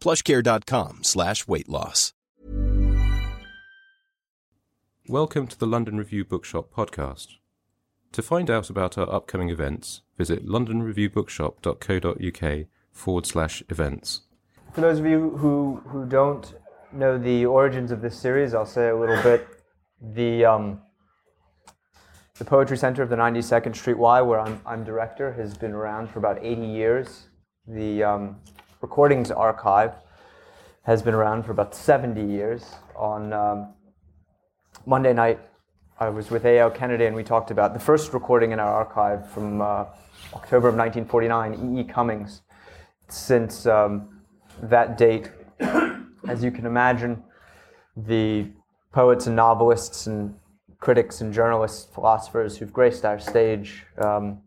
plushcare.com slash weight loss. Welcome to the London Review Bookshop podcast. To find out about our upcoming events, visit londonreviewbookshop.co.uk forward slash events. For those of you who, who don't know the origins of this series, I'll say a little bit. The, um, the Poetry Center of the 92nd Street Y, where I'm, I'm director, has been around for about 80 years. The um, Recordings Archive has been around for about 70 years. On um, Monday night, I was with A.L. Kennedy and we talked about the first recording in our archive from uh, October of 1949, E.E. Cummings. Since um, that date, as you can imagine, the poets and novelists and critics and journalists, philosophers who've graced our stage um,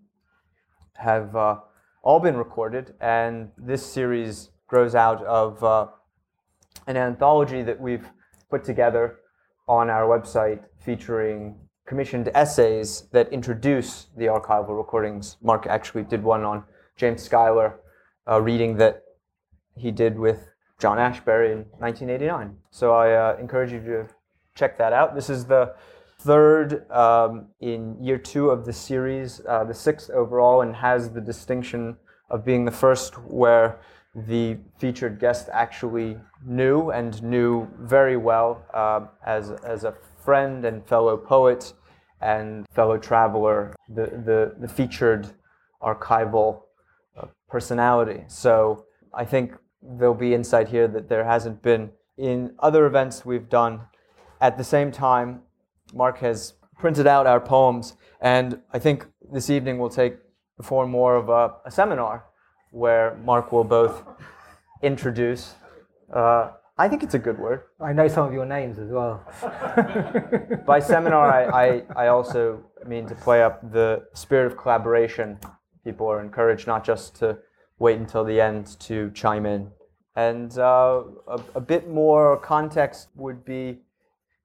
have uh, all been recorded, and this series grows out of uh, an anthology that we've put together on our website featuring commissioned essays that introduce the archival recordings. Mark actually did one on James Schuyler, a reading that he did with John Ashbery in 1989. So I uh, encourage you to check that out. This is the third um, in year two of the series, uh, the sixth overall, and has the distinction of being the first where the featured guest actually knew and knew very well uh, as, as a friend and fellow poet and fellow traveler, the, the, the featured archival uh, personality. So I think there'll be insight here that there hasn't been in other events we've done. At the same time, Mark has printed out our poems, and I think this evening we'll take the form more of a, a seminar where Mark will both introduce uh, I think it's a good word. I know some of your names as well. By seminar, I, I, I, also mean to play up the spirit of collaboration. People are encouraged not just to wait until the end to chime in. And uh, a, a bit more context would be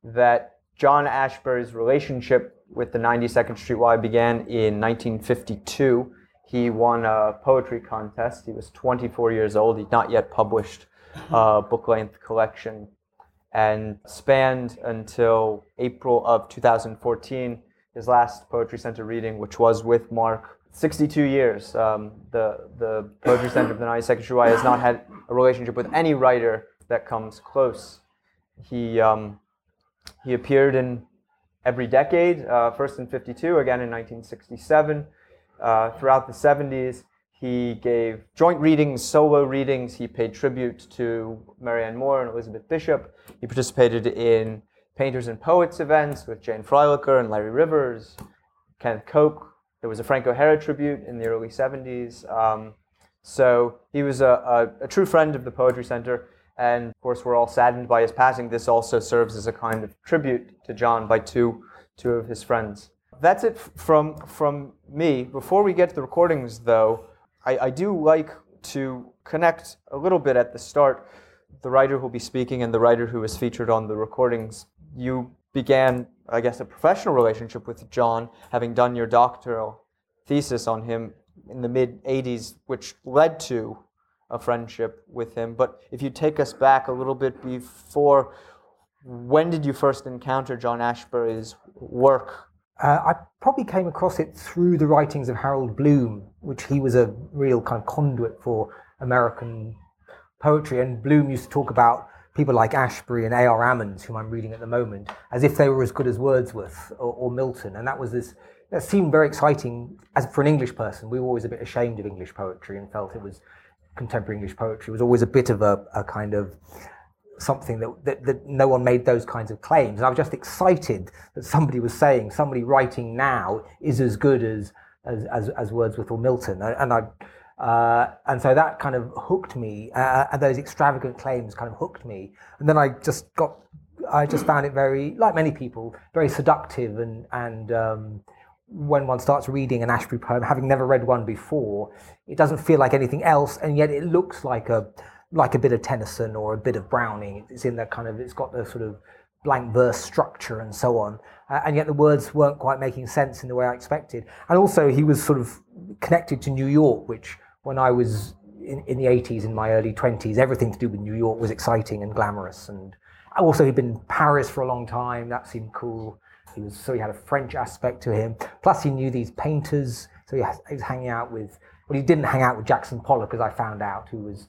that John Ashbery's relationship with the 92nd Street Y began in 1952. He won a poetry contest. He was 24 years old. He'd not yet published a book length collection and spanned until April of 2014, his last Poetry Center reading, which was with Mark. 62 years. Um, the, the Poetry Center of the 92nd Street Y has not had a relationship with any writer that comes close. He, um, he appeared in every decade, uh, first in 52, again in 1967. Uh, throughout the 70s, he gave joint readings, solo readings. He paid tribute to Marianne Moore and Elizabeth Bishop. He participated in painters and poets events with Jane Freilicher and Larry Rivers, Kenneth Koch. There was a Frank O'Hara tribute in the early 70s. Um, so he was a, a, a, true friend of the Poetry Center. And of course, we're all saddened by his passing. This also serves as a kind of tribute to John by two, two of his friends. That's it from, from me. Before we get to the recordings, though, I, I do like to connect a little bit at the start the writer who will be speaking and the writer who is featured on the recordings. You began, I guess, a professional relationship with John, having done your doctoral thesis on him in the mid 80s, which led to a friendship with him. But if you take us back a little bit before, when did you first encounter John Ashbery's work? Uh, I probably came across it through the writings of Harold Bloom, which he was a real kind of conduit for American poetry. And Bloom used to talk about people like Ashbery and A.R. Ammons, whom I'm reading at the moment, as if they were as good as Wordsworth or, or Milton. And that was this, that seemed very exciting as for an English person. We were always a bit ashamed of English poetry and felt it was contemporary English poetry was always a bit of a, a kind of something that, that, that, no one made those kinds of claims. And I was just excited that somebody was saying somebody writing now is as good as as, as, as Wordsworth or Milton. And I uh, and so that kind of hooked me, uh, and those extravagant claims kind of hooked me. And then I just got, I just found it very, like many people, very seductive. And and um, when one starts reading an Ashbery poem, having never read one before, it doesn't feel like anything else, and yet it looks like a like a bit of Tennyson or a bit of Browning. It's in that kind of, it's got the sort of blank verse structure and so on. Uh, and yet the words weren't quite making sense in the way I expected. And also, he was sort of connected to New York, which when I was in, in the 80s, in my early 20s, everything to do with New York was exciting and glamorous. And also, he'd been in Paris for a long time. That seemed cool. He was so he had a French aspect to him. Plus, he knew these painters. So he, has, he was hanging out with. Well, he didn't hang out with Jackson Pollock, as I found out, who was,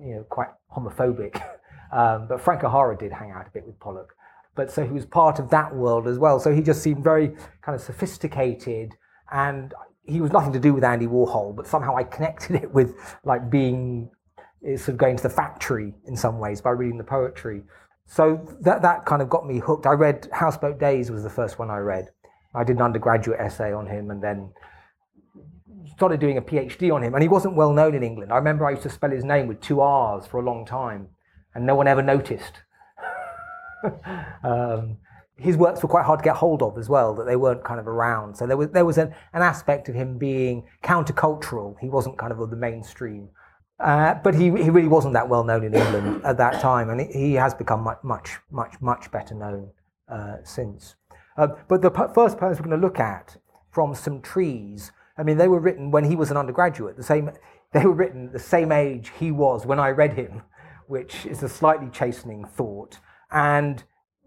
you know, quite homophobic. Um, but Frank O'Hara did hang out a bit with Pollock. But so he was part of that world as well. So he just seemed very kind of sophisticated and he was nothing to do with Andy Warhol, but somehow I connected it with like being eh, sort of going to the factory in some ways by reading the poetry. So that that kind of got me hooked. I read Houseboat Days was the first one I read. I did an undergraduate essay on him and then started doing a PhD on him. And he wasn't well known in England. I remember I used to spell his name with two R's for a long time, and no one ever noticed. um, his works were quite hard to get hold of as well, that they weren't kind of around. So there was there was an, an aspect of him being countercultural. He wasn't kind of of the mainstream. Uh, but he, he really wasn't that well known in England at that time, and he has become much, much, much, much better known uh, since. Uh, but the first poems we're going to look at from some trees, I mean, they were written when he was an undergraduate. The same, they were written the same age he was when I read him, which is a slightly chastening thought. And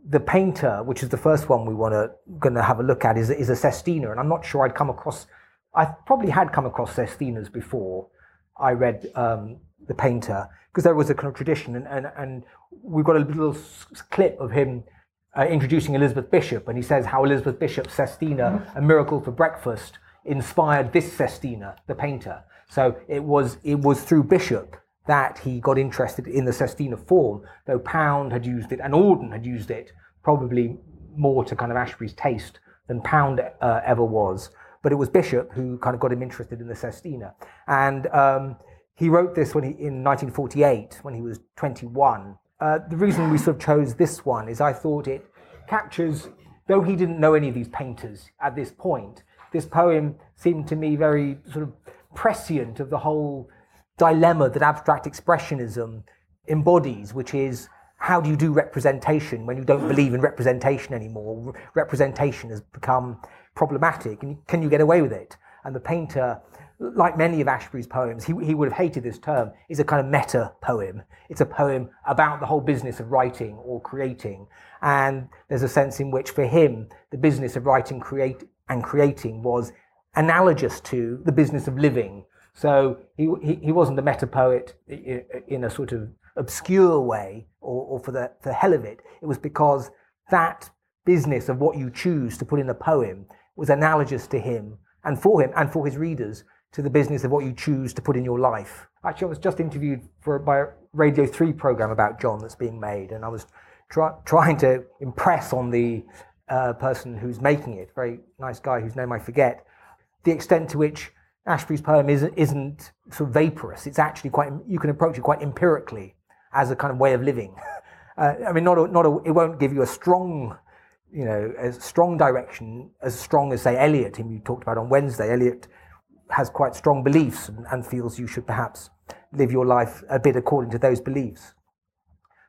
the painter, which is the first one we want to going to have a look at, is, is a Sestina, and I'm not sure I'd come across. I probably had come across Sestinas before I read um, the painter because there was a kind of tradition, and and, and we've got a little clip of him uh, introducing Elizabeth Bishop, and he says how Elizabeth Bishop's Sestina, A Miracle for Breakfast, inspired this Sestina, the painter. So it was it was through Bishop that he got interested in the Sestina form, though Pound had used it and Auden had used it probably more to kind of Ashbery's taste than Pound uh, ever was. But it was Bishop who kind of got him interested in the Sestina. And um, he wrote this when he, in 1948, when he was 21. Uh, the reason we sort of chose this one is I thought it captures, though he didn't know any of these painters at this point, this poem seemed to me very sort of prescient of the whole dilemma that abstract expressionism embodies, which is how do you do representation when you don't believe in representation anymore? Representation has become problematic, and can you get away with it? And the painter, like many of Ashbery's poems, he, he would have hated this term, is a kind of meta poem. It's a poem about the whole business of writing or creating. And there's a sense in which, for him, the business of writing create, and creating was analogous to the business of living so he, he, he wasn't a meta poet in a sort of obscure way or, or for, the, for the hell of it. It was because that business of what you choose to put in a poem was analogous to him and for him and for his readers to the business of what you choose to put in your life. Actually, I was just interviewed for by a Radio 3 program about John that's being made, and I was try, trying to impress on the uh, person who's making it, very nice guy whose name I forget, the extent to which Ashbery's poem isn't, isn't sort of vaporous. It's actually quite, you can approach it quite empirically as a kind of way of living. Uh, I mean, not a, not a, it won't give you a strong, you know, a strong direction as strong as, say, Eliot, whom you talked about on Wednesday. Eliot has quite strong beliefs and, and feels you should perhaps live your life a bit according to those beliefs.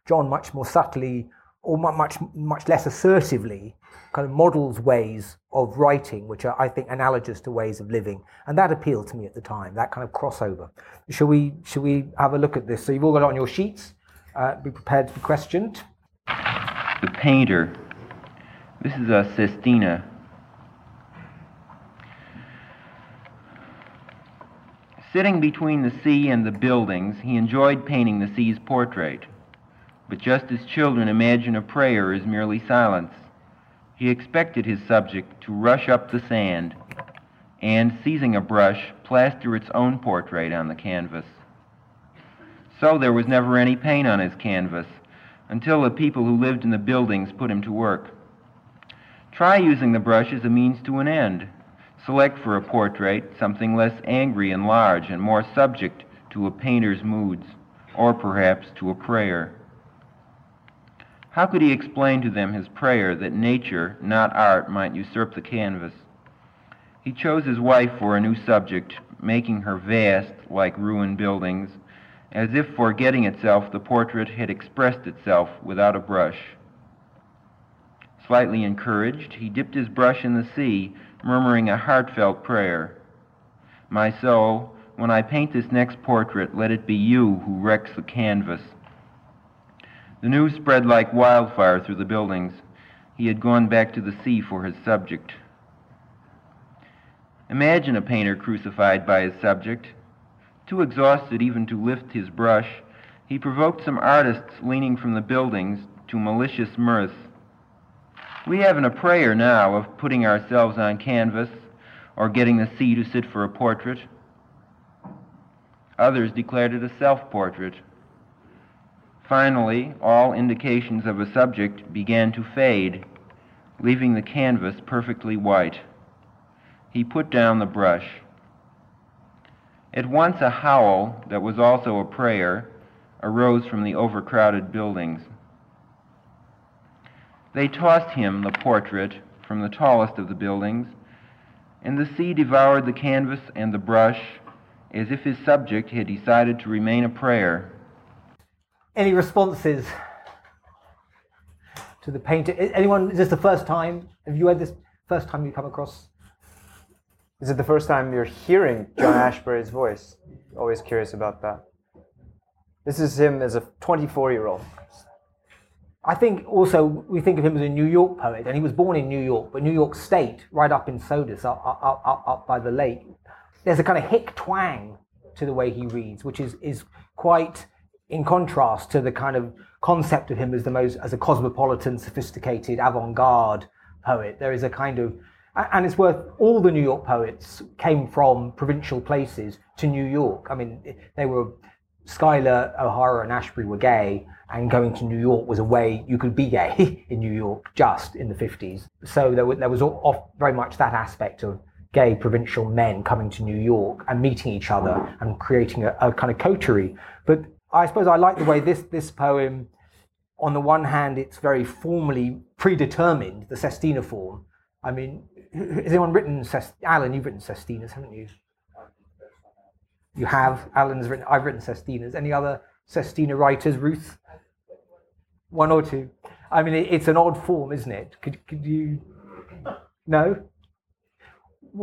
John much more subtly or much much less assertively kind of models ways of writing which are I think analogous to ways of living. And that appealed to me at the time that kind of crossover. Shall we shall we have a look at this? So you've all got it on your sheets. Uh, be prepared to be questioned. The painter this is a Sestina Sitting between the sea and the buildings, he enjoyed painting the sea's portrait. But just as children imagine a prayer is merely silence, he expected his subject to rush up the sand and, seizing a brush, plaster its own portrait on the canvas. So there was never any paint on his canvas until the people who lived in the buildings put him to work. Try using the brush as a means to an end. Select for a portrait something less angry and large and more subject to a painter's moods, or perhaps to a prayer. How could he explain to them his prayer that nature, not art, might usurp the canvas? He chose his wife for a new subject, making her vast, like ruined buildings, as if forgetting itself, the portrait had expressed itself without a brush. Slightly encouraged, he dipped his brush in the sea, murmuring a heartfelt prayer. My soul, when I paint this next portrait, let it be you who wrecks the canvas. The news spread like wildfire through the buildings. He had gone back to the sea for his subject. Imagine a painter crucified by his subject. Too exhausted even to lift his brush, he provoked some artists leaning from the buildings to malicious mirth. We haven't a prayer now of putting ourselves on canvas or getting the sea to sit for a portrait. Others declared it a self portrait. Finally, all indications of a subject began to fade, leaving the canvas perfectly white. He put down the brush. At once a howl that was also a prayer arose from the overcrowded buildings. They tossed him the portrait from the tallest of the buildings, and the sea devoured the canvas and the brush as if his subject had decided to remain a prayer. Any responses to the painter? Anyone? Is this the first time? Have you had this first time you come across? Is it the first time you're hearing John Ashbery's voice? Always curious about that. This is him as a 24 year old. I think also we think of him as a New York poet, and he was born in New York, but New York State, right up in Sodus, up, up, up, up by the lake. There's a kind of hick twang to the way he reads, which is, is quite in contrast to the kind of concept of him as the most as a cosmopolitan, sophisticated, avant-garde poet. There is a kind of and it's worth all the New York poets came from provincial places to New York. I mean, they were Schuyler, O'Hara, and Ashbery were gay, and going to New York was a way you could be gay in New York just in the 50s. So there, there was very much that aspect of gay provincial men coming to New York and meeting each other and creating a, a kind of coterie. But I suppose I like the way this, this poem, on the one hand, it's very formally predetermined, the Sestina form. I mean, has anyone written, Sest- Alan, you've written Sestinas, haven't you? You have. Alan's written. I've written Sestinas. Any other Sestina writers? Ruth. One or two. I mean, it, it's an odd form, isn't it? Could could you? No.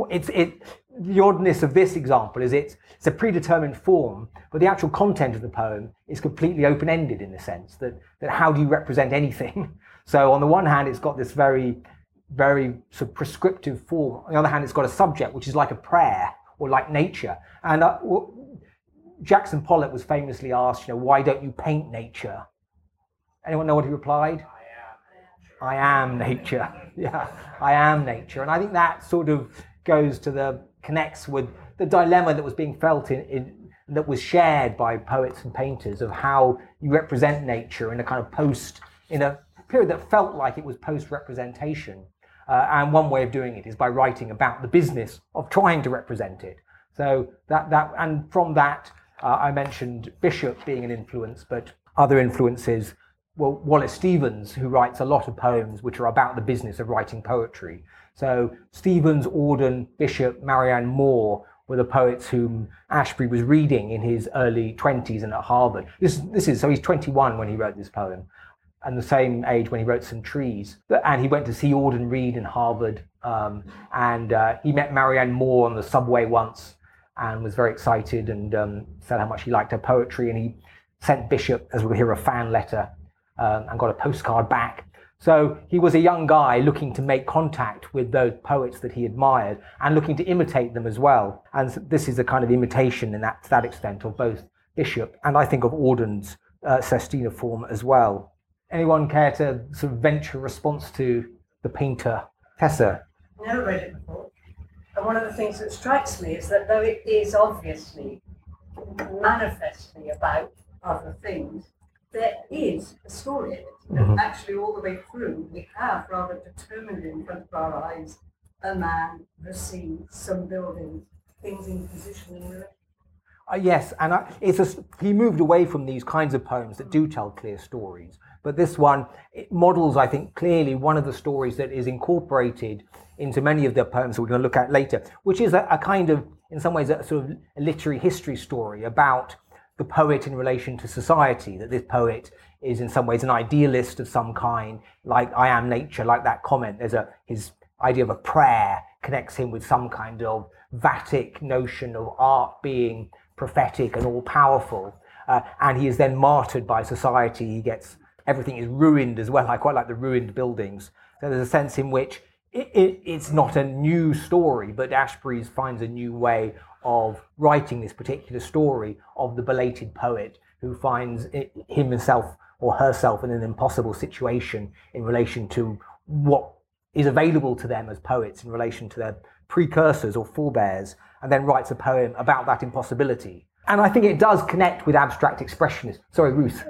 It's it. The oddness of this example is it's it's a predetermined form, but the actual content of the poem is completely open-ended in the sense that that how do you represent anything? So on the one hand, it's got this very very sort of prescriptive form. On the other hand, it's got a subject which is like a prayer or like nature. And uh, Jackson Pollock was famously asked, you know, why don't you paint nature? Anyone know what he replied? I am nature. Yeah, I am nature. And I think that sort of goes to the connects with the dilemma that was being felt in, in that was shared by poets and painters of how you represent nature in a kind of post in a period that felt like it was post representation uh, and one way of doing it is by writing about the business of trying to represent it. So that that and from that, uh, I mentioned Bishop being an influence, but other influences. Well, Wallace Stevens, who writes a lot of poems which are about the business of writing poetry. So Stevens, Auden, Bishop, Marianne Moore were the poets whom Ashbery was reading in his early 20s and at Harvard. This, this is so he's 21 when he wrote this poem and the same age when he wrote Some Trees. And he went to see Auden read in Harvard. Um, and uh, he met Marianne Moore on the subway once and was very excited and um, said how much he liked her poetry. And he sent Bishop, as we'll hear, a fan letter um, and got a postcard back So he was a young guy looking to make contact with those poets that he admired and looking to imitate them as well. And this is a kind of imitation in that, to that extent of both Bishop and I think of Auden's uh, Sestina form as well. Anyone care to sort of venture a response to the painter? Tessa? Never read it before. And one of the things that strikes me is that though it is obviously manifestly about other things, there is a story in it. Mhm. And actually, all the way through, we have rather determined in front of our eyes a man, the sea, some buildings, things in position in relation. Uh, yes, and I, it's a, s- he moved away from these kinds of poems that do tell clear stories. But this one models, I think, clearly one of the stories that is incorporated into many of the poems that we're going to look at later, which is a, a kind of, in some ways, a sort of literary history story about the poet in relation to society. That this poet is, in some ways, an idealist of some kind, like I am nature, like that comment. There's a his idea of a prayer connects him with some kind of Vatic notion of art being prophetic and all powerful. Uh, and he is then martyred by society. He gets everything is ruined as well. I quite like the ruined buildings. So there's a sense in which it, it, it's not a new story, but Ashbery's finds a new way of writing this particular story of the belated poet who finds it, himself or herself in an impossible situation in relation to what is available to them as poets in relation to their precursors or forebears, and then writes a poem about that impossibility. And I think it does connect with abstract expressionists. Sorry, Ruth.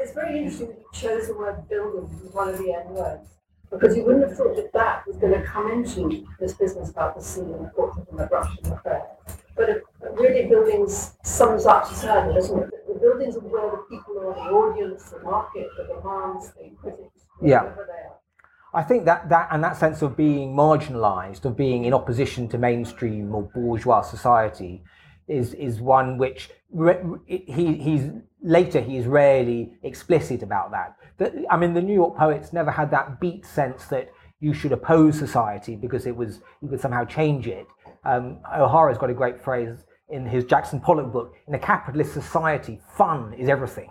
It's very interesting that you chose the word building as one of the N words, because you wouldn't have thought that that was going to come into this business about the sea and the portrait and the brush and the prayer. But it, really, buildings sums up society, doesn't it? The buildings are where the people are, the audience, the market, the demands, the critics, Yeah. whatever they are. I think that, that and that sense of being marginalized, of being in opposition to mainstream or bourgeois society, is is one which he he's later he is rarely explicit about that. That I mean, the New York poets never had that beat sense that you should oppose society because it was you could somehow change it. Um, O'Hara's got a great phrase in his Jackson Pollock book. In a capitalist society, fun is everything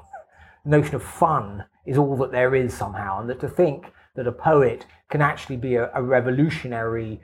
the notion of fun is all that there is somehow, and that to think that a poet can actually be a, a revolutionary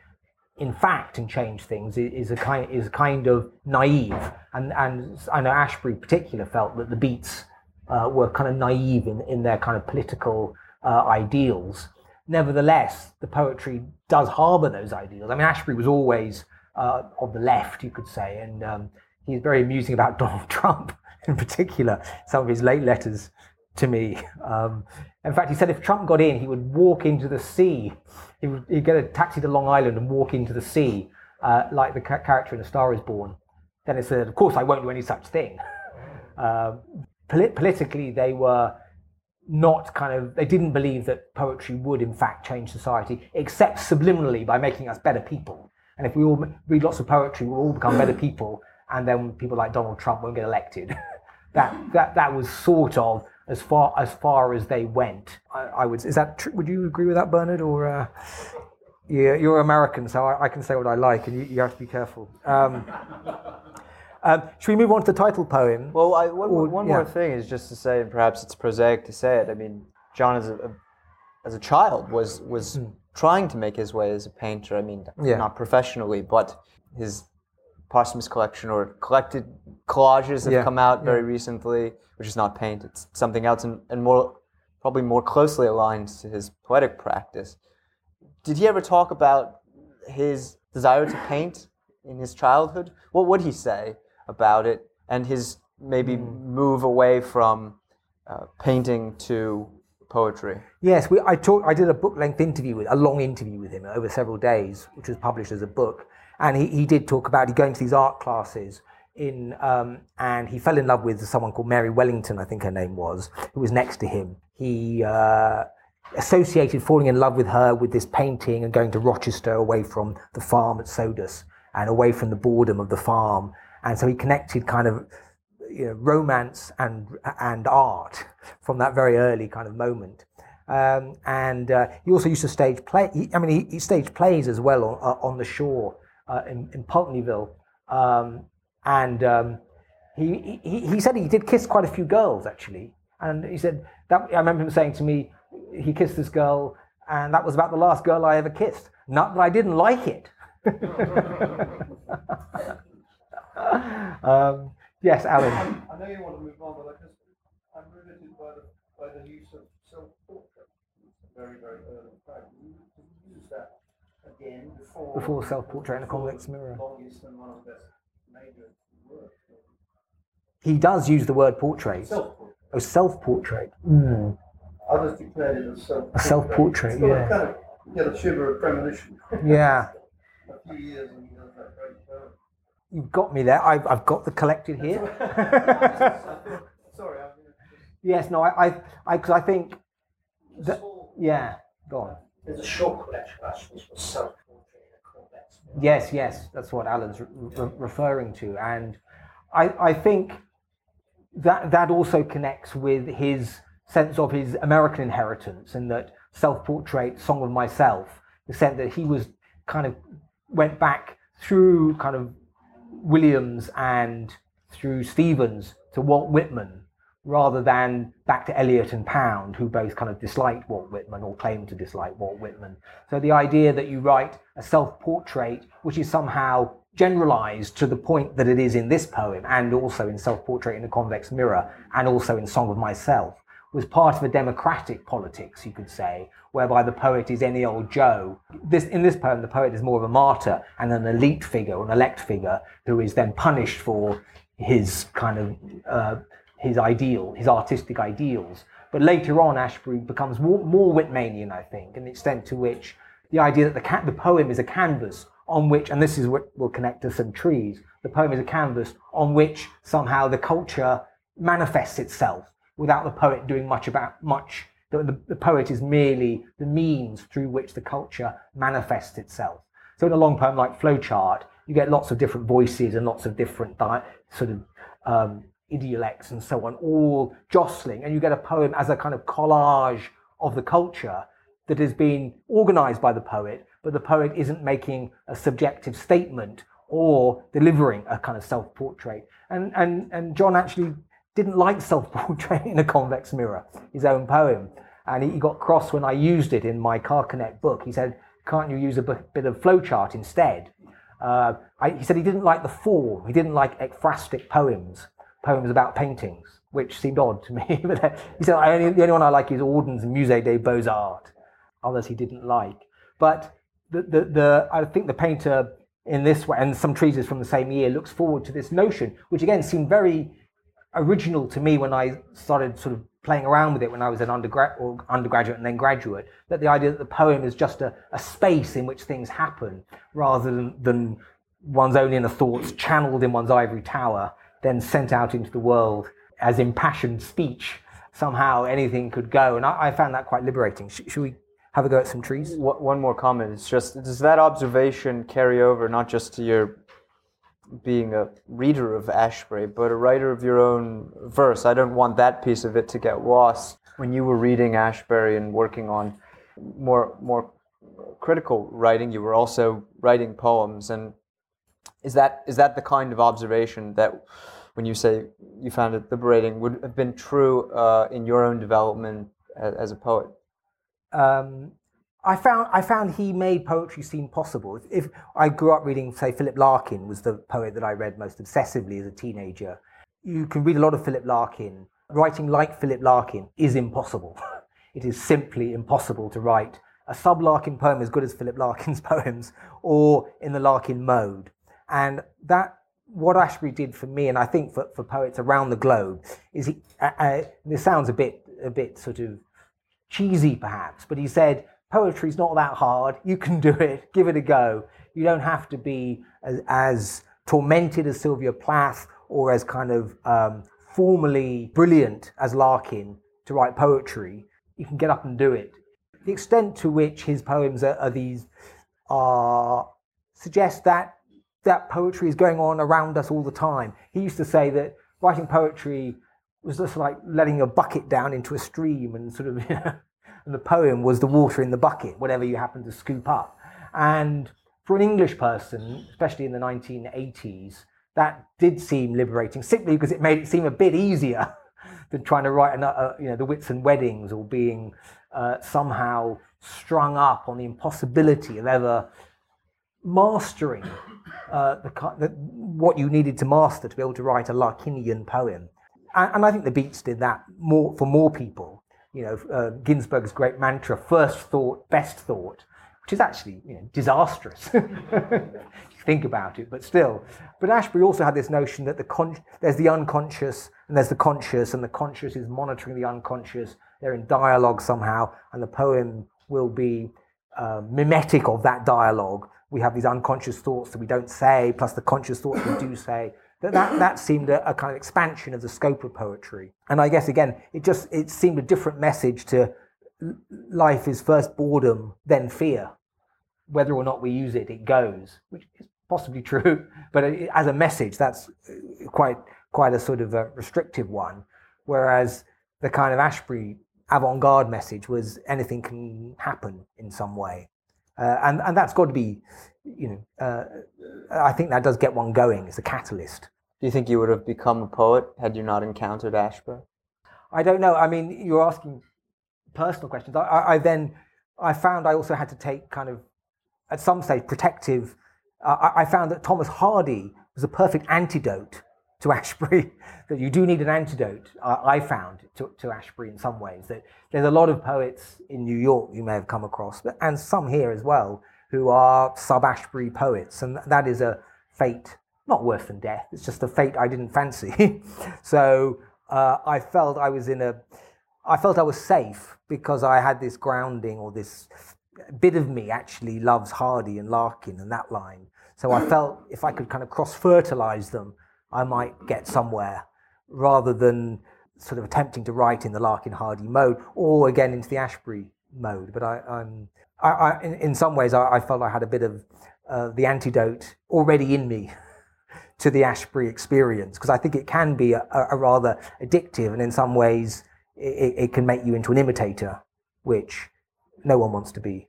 in fact and change things is a kind is kind of naive. And and I know Ashbery in particular felt that the Beats uh, were kind of naive in, in their kind of political uh, ideals. Nevertheless, the poetry does harbour those ideals. I mean, Ashbery was always uh, on the left, you could say, and um, he's very amusing about Donald Trump in particular. Some of his late letters to me. Um, in fact, he said if Trump got in, he would walk into the sea. He would he'd get a taxi to Long Island and walk into the sea, uh, like the ca- character in A Star Is Born. Then it said, of course, I won't do any such thing. Um polit- politically, they were not kind of they didn't believe that poetry would in fact change society except subliminally by making us better people and if we all read lots of poetry we'll all become better people and then people like donald trump won't get elected that that that was sort of as far as far as they went i, I would is that true would you agree with that bernard or uh, yeah, you're American, so I, I can say what I like, and you, you have to be careful. Um, um, should we move on to the title poem? Well, I, one, Or- one yeah. more thing is just to say, and perhaps it's prosaic to say it. I mean, John as a, a as a child was was trying to make his way as a painter. I mean. Yeah. not professionally, but his posthumous collection or collected collages have Yeah, come out very recently, which is not paint; it's something else, and, and more probably more closely aligned to his poetic practice. Did he ever talk about his desire to paint in his childhood? What would he say about it and his maybe move away from uh, painting to poetry? Yes, we, I talked. I did a book-length interview with a long interview with him over several days, which was published as a book. And he, he did talk about going to these art classes in, um, and he fell in love with someone called Mary Wellington, I think her name was, who was next to him. He uh, associated falling in love with her with this painting and going to Rochester away from the farm at Sodus and away from the boredom of the farm. And so he connected kind of you know, romance and and art from that very early kind of moment. Um, and uh, he also used to stage play. He, I mean, he, he staged plays as well on, uh, on the shore uh, in, in Pulteneyville. Um, and um, he, he he said he did kiss quite a few girls actually. And he said that I remember him saying to me, he kissed this girl and that was about the last girl I ever kissed. Not that I didn't like it. um, yes, Alan. I know you want to move on, but I'm riveted by the, by the use of self-portrait. Very, very early fact. You you use that before. Self-portrait in a convex mirror. He does use the word portrait. Self-portrait. Oh, self-portrait. Mm. Others declared it as self-portrait. A self-portrait, yeah. Kind of, you get a shiver of premonition. Yeah. a few years and he does that great poem. You've got me there. I've, I've got the collected here. Sorry, yes, no, I, I, I, cause I think, that, yeah, go on. There's a short collection of Ashby's was in a convex. Yes, yes, that's what Alan's re- re- referring to, and I, I think that that also connects with his sense of his American inheritance, and that self-portrait, Song of Myself, the sense that he was kind of went back through kind of Williams and through Stevens to Walt Whitman, rather than back to Eliot and Pound, who both kind of disliked Walt Whitman or claimed to dislike Walt Whitman. So the idea that you write a self-portrait which is somehow generalized to the point that it is in this poem and also in Self-Portrait in a Convex Mirror and also in Song of Myself was part of a democratic politics, you could say, whereby the poet is any old Joe. This, in this poem, the poet is more of a martyr and an elite figure, an elect figure, who is then punished for his kind of uh, his ideal, his artistic ideals. But later on, Ashbery becomes more, more Whitmanian, I think, in the extent to which the idea that the, ca- the poem is a canvas on which, and this is what will connect to some trees, the poem is a canvas on which somehow the culture manifests itself without the poet doing much about much. The, the, the poet is merely the means through which the culture manifests itself. So in a long poem like Flowchart, you get lots of different voices and lots of different di- sort of um, idiolects and so on, all jostling, and you get a poem as a kind of collage of the culture that has been organized by the poet, but the poet isn't making a subjective statement or delivering a kind of self-portrait. And and and John actually didn't like self-portrait in a convex mirror, his own poem, and he, got cross when I used it in my Car Connect book. He said, "Can't you use a bit of flowchart instead?" Uh, I, he said he didn't like the form. He didn't like ekphrastic poems, poems about paintings, which seemed odd to me. but he said only, the only one I like is Auden's Musée des Beaux Arts. Others he didn't like. But the, the, the I think the painter in this way, and some treatises from the same year, looks forward to this notion, which again seemed very original to me when I started sort of playing around with it when I was an undergrad or undergraduate and then graduate. That the idea that the poem is just a, a space in which things happen, rather than, than one's own inner thoughts channeled in one's ivory tower, then sent out into the world as impassioned speech. Somehow anything could go, and I, I found that quite liberating. Sh- should we have a go at some trees? One one more comment. It's just does that observation carry over not just to your being a reader of Ashbery, but a writer of your own verse? I don't want that piece of it to get lost. When you were reading Ashbery and working on more more critical writing, you were also writing poems. And is that is that the kind of observation that, when you say you found it liberating, would have been true uh, in your own development as, as a poet? um, I found I found he made poetry seem possible. If, if I grew up reading, say, Philip Larkin was the poet that I read most obsessively as a teenager. You can read a lot of Philip Larkin. Writing like Philip Larkin is impossible. it is simply impossible to write a sub Larkin poem as good as Philip Larkin's poems, or in the Larkin mode. And that what Ashbery did for me, and I think for, for poets around the globe, is he. Uh, uh, this sounds a bit a bit sort of cheesy perhaps, but he said, poetry's not that hard. You can do it. Give it a go. You don't have to be as, as tormented as Sylvia Plath or as kind of um, formally brilliant as Larkin to write poetry. You can get up and do it. The extent to which his poems are, are these are suggest that that poetry is going on around us all the time. He used to say that writing poetry was just like letting a bucket down into a stream and sort of and the poem was the water in the bucket whatever you happen to scoop up and for an english person especially in the 1980s that did seem liberating simply because it made it seem a bit easier than trying to write, another, you know, the Whitsun weddings or being uh, somehow strung up on the impossibility of ever mastering uh, the, the, what you needed to master to be able to write a Larkinian poem. And, and I think the Beats did that more for more people. You know, uh, Ginsberg's great mantra, first thought, best thought, which is actually you know, disastrous. think about it, but still. But Ashbery also had this notion that the con- there's the unconscious and there's the conscious, and the conscious is monitoring the unconscious. They're in dialogue somehow, and the poem will be uh, mimetic of that dialogue. We have these unconscious thoughts that we don't say, plus the conscious thoughts we do say. That, that, that seemed a, a kind of expansion of the scope of poetry. And I guess, again, it just it seemed a different message to life is first boredom, then fear. Whether or not we use it, it goes, which is possibly true, but as a message, that's uh, quite quite a sort of a restrictive one. Whereas the kind of Ashbery avant-garde message was anything can happen in some way, uh, and and that's got to be, you know, uh, I think that does get one going. It's a catalyst. Do you think you would have become a poet had you not encountered Ashbery? I don't know. I mean, you're asking personal questions. I, I, I then I found I also had to take kind of at some stage protective uh, I found that Thomas Hardy was a perfect antidote to Ashbery, that you do need an antidote, uh, I found, to, to Ashbery in some ways. That there's a lot of poets in New York you may have come across, but, and some here as well, who are sub Ashbery poets. And that is a fate, not worse than death, it's just a fate I didn't fancy. so uh, I felt I was in a, I felt I was safe because I had this grounding or this bit of me actually loves Hardy and Larkin and that line. So I felt if I could kind of cross fertilize them, I might get somewhere rather than sort of attempting to write in the Larkin Hardy mode or again into the Ashbery mode. But I, I'm, I, I in, in, some ways, I, I, felt I had a bit of uh, the antidote already in me to the Ashbery experience because I think it can be a, a, rather addictive and in some ways it, it can make you into an imitator, which no one wants to be.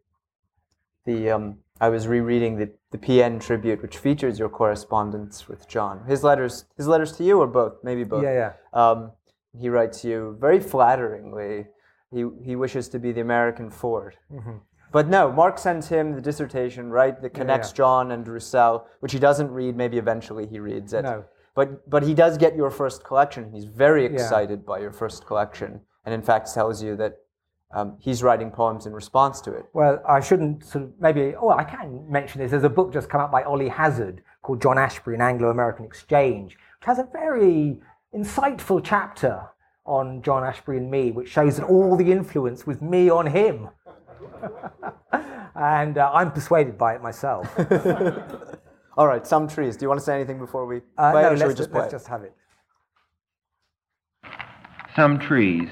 The um, I was rereading the, the PN tribute, which features your correspondence with John. His letters, his letters to you, or both, maybe both. Yeah, yeah. Um, he writes you very flatteringly. He he wishes to be the American Ford. Mm-hmm. But no, Mark sends him the dissertation, right, that connects yeah, yeah. John and Roussel, which he doesn't read. Maybe eventually he reads it. No. But but he does get your first collection. He's very excited yeah. by your first collection, and in fact tells you that um, he's writing poems in response to it. Well, I shouldn't sort of maybe. Oh, I can mention this. There's a book just come out by Oli Hazzard called John Ashbery and Anglo-American Exchange, which has a very insightful chapter on John Ashbery and me, which shows that all the influence was me on him. and uh, I'm persuaded by it myself. all right, some trees. Do you want to say anything before we uh, play no, it, let's, just, let's just have it. Some trees.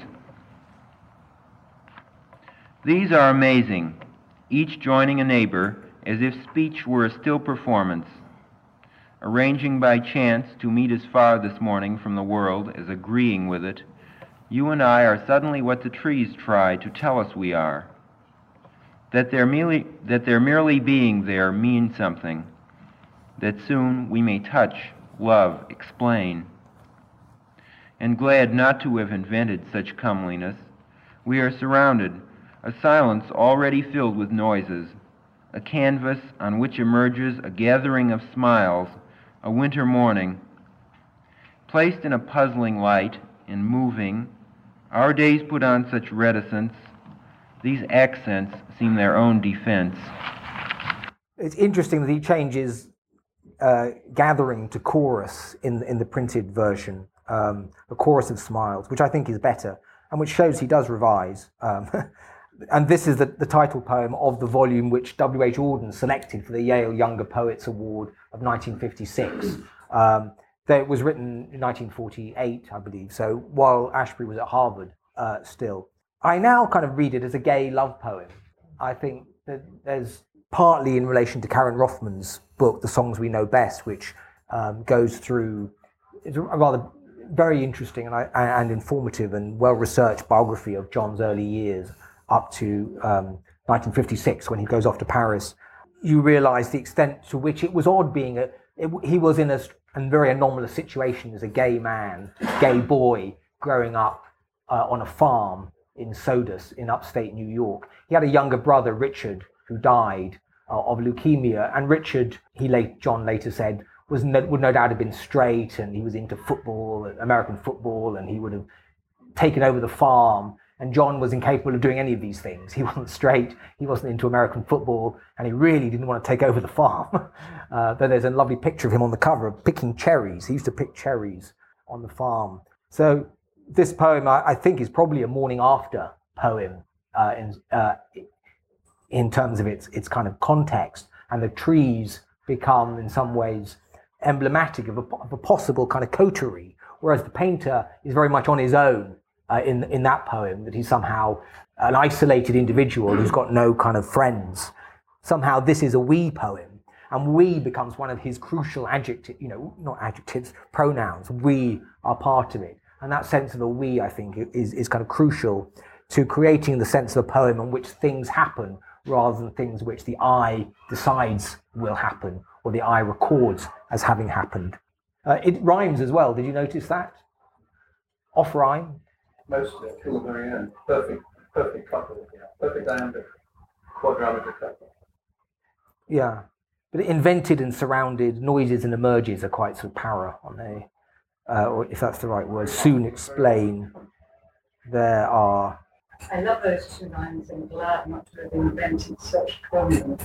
These are amazing, each joining a neighbor as if speech were a still performance. Arranging by chance to meet as far this morning from the world as agreeing with it, you and I are suddenly what the trees try to tell us we are. That their merely, that their merely being there means something, that soon we may touch, love, explain. And glad not to have invented such comeliness, we are surrounded a silence already filled with noises, a canvas on which emerges a gathering of smiles, a winter morning. Placed in a puzzling light and moving, our days put on such reticence, these accents seem their own defense. It's interesting that he changes uh, gathering to chorus in, in the printed version, um, a chorus of smiles, which I think is better and which shows he does revise. Um, and this is the, the title poem of the volume which W.H. Auden selected for the Yale Younger Poets Award of 1956. Um, it was written in 1948, I believe, so while Ashbery was at Harvard uh, still. I now kind of read it as a gay love poem. I think that there's partly in relation to Karin Roffman's book, The Songs We Know Best, which um, goes through it's a rather very interesting and, and informative and well researched biography of John's early years up to um, 1956 when he goes off to Paris, you realize the extent to which it was odd being a, it, he was in a, a very anomalous situation as a gay man, gay boy, growing up uh, on a farm in Sodus in upstate New York. He had a younger brother, Richard, who died uh, of leukemia. And Richard, he late, John later said, was no, would no doubt have been straight and he was into football, American football, and he would have taken over the farm. And John was incapable of doing any of these things. He wasn't straight, he wasn't into American football, and he really didn't want to take over the farm. uh, though there's a lovely picture of him on the cover of picking cherries. He used to pick cherries on the farm. So this poem, I, I think, is probably a morning after poem uh, in, uh, in terms of its, its kind of context. And the trees become, in some ways, emblematic of a, of a possible kind of coterie, whereas the painter is very much on his own uh, in, in that poem, that he's somehow an isolated individual who's got no kind of friends. Somehow this is a we poem, and we becomes one of his crucial adjectives, you know, not adjectives, pronouns. We are part of it. And that sense of a we, I think, is, is kind of crucial to creating the sense of a poem in which things happen rather than things which the I decides will happen or the I records as having happened. Uh, it rhymes as well. Did you notice that? Off rhyme. Most of it till the very end. Perfect, perfect couple. Yeah. Perfect iambic, quadrimeter couple. Yeah, but invented and surrounded noises and emerges are quite sort of para, aren't they? Uh, or if that's the right word. Soon explain. There are I love those two lines and glad not to have invented such prominence.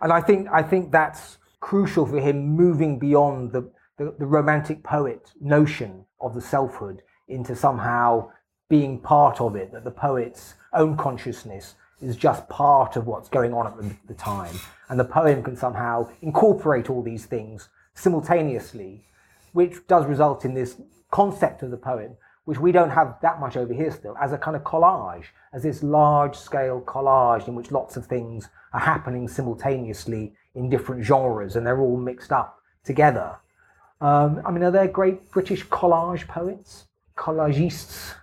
And I think I think that's crucial for him moving beyond the, the, the romantic poet notion of the selfhood into somehow being part of it, that the poet's own consciousness is just part of what's going on at the, the time. And the poem can somehow incorporate all these things simultaneously, which does result in this concept of the poem which we don't have that much over here still, as a kind of collage, as this large scale collage in which lots of things are happening simultaneously in different genres and they're all mixed up together. Um, I mean, are there great British collage poets, collagists?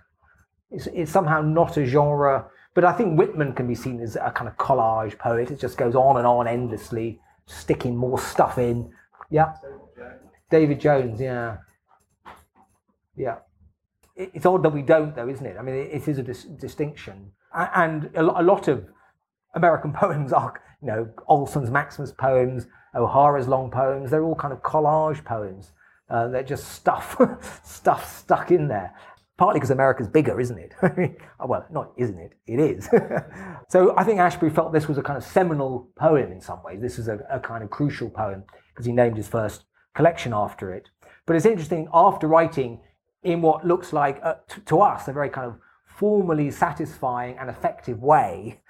It's, it's, somehow not a genre, but I think Whitman can be seen as a kind of collage poet. It just goes on and on endlessly, sticking more stuff in. Yeah. David Jones, yeah. Yeah it's odd that we don't, though, isn't it? I mean, it is a dis- distinction, and a, lot of American poems are, you know, Olson's Maximus poems, O'Hara's long poems. They're all kind of collage poems. Uh, they're just stuff, stuff stuck in there. Partly because America's bigger, isn't it? well, not isn't it? It is. so I think Ashbery felt this was a kind of seminal poem in some ways. This is a, a kind of crucial poem because he named his first collection after it. But it's interesting, after writing in what looks like, uh, t- to us, a very kind of formally satisfying and effective way,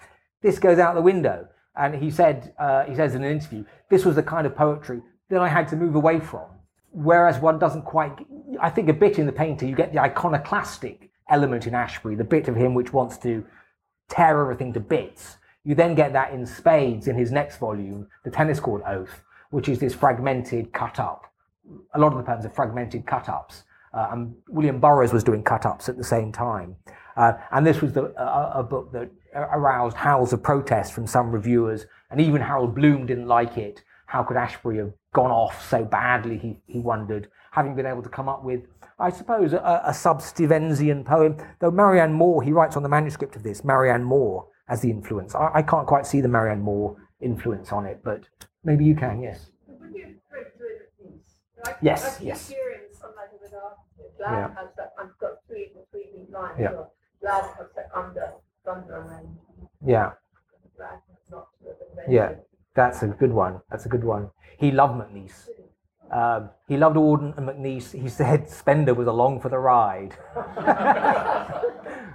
this goes out the window. And he said, uh, he says in an interview, this was the kind of poetry that I had to move away from. Whereas one doesn't quite, I think a bit in the painter, you get the iconoclastic element in Ashbery, the bit of him which wants to tear everything to bits. You then get that in spades in his next volume, The Tennis Court Oath, which is this fragmented cut up. A lot of the poems are fragmented cut ups uh, and William Burroughs was doing cut ups at the same time. Uh, and this was the, a book that aroused howls of protest from some reviewers, and even Harold Bloom didn't like it. How could Ashbery have gone off so badly, he, he wondered, having been able to come up with, I suppose, a, a sub-Stevensian poem. Though Marianne Moore, he writes on the manuscript of this, Marianne Moore as the influence. I, I can't quite see the Marianne Moore influence on it, but maybe you can, yes. Yes, yes. Yeah. has that, I've got three, three lines. Yeah. So has that under, thunder and. Yeah. Yeah, that's a good one. That's a good one. He loved MacNeice. Um, he loved Auden and MacNeice. He said Spender was along for the ride.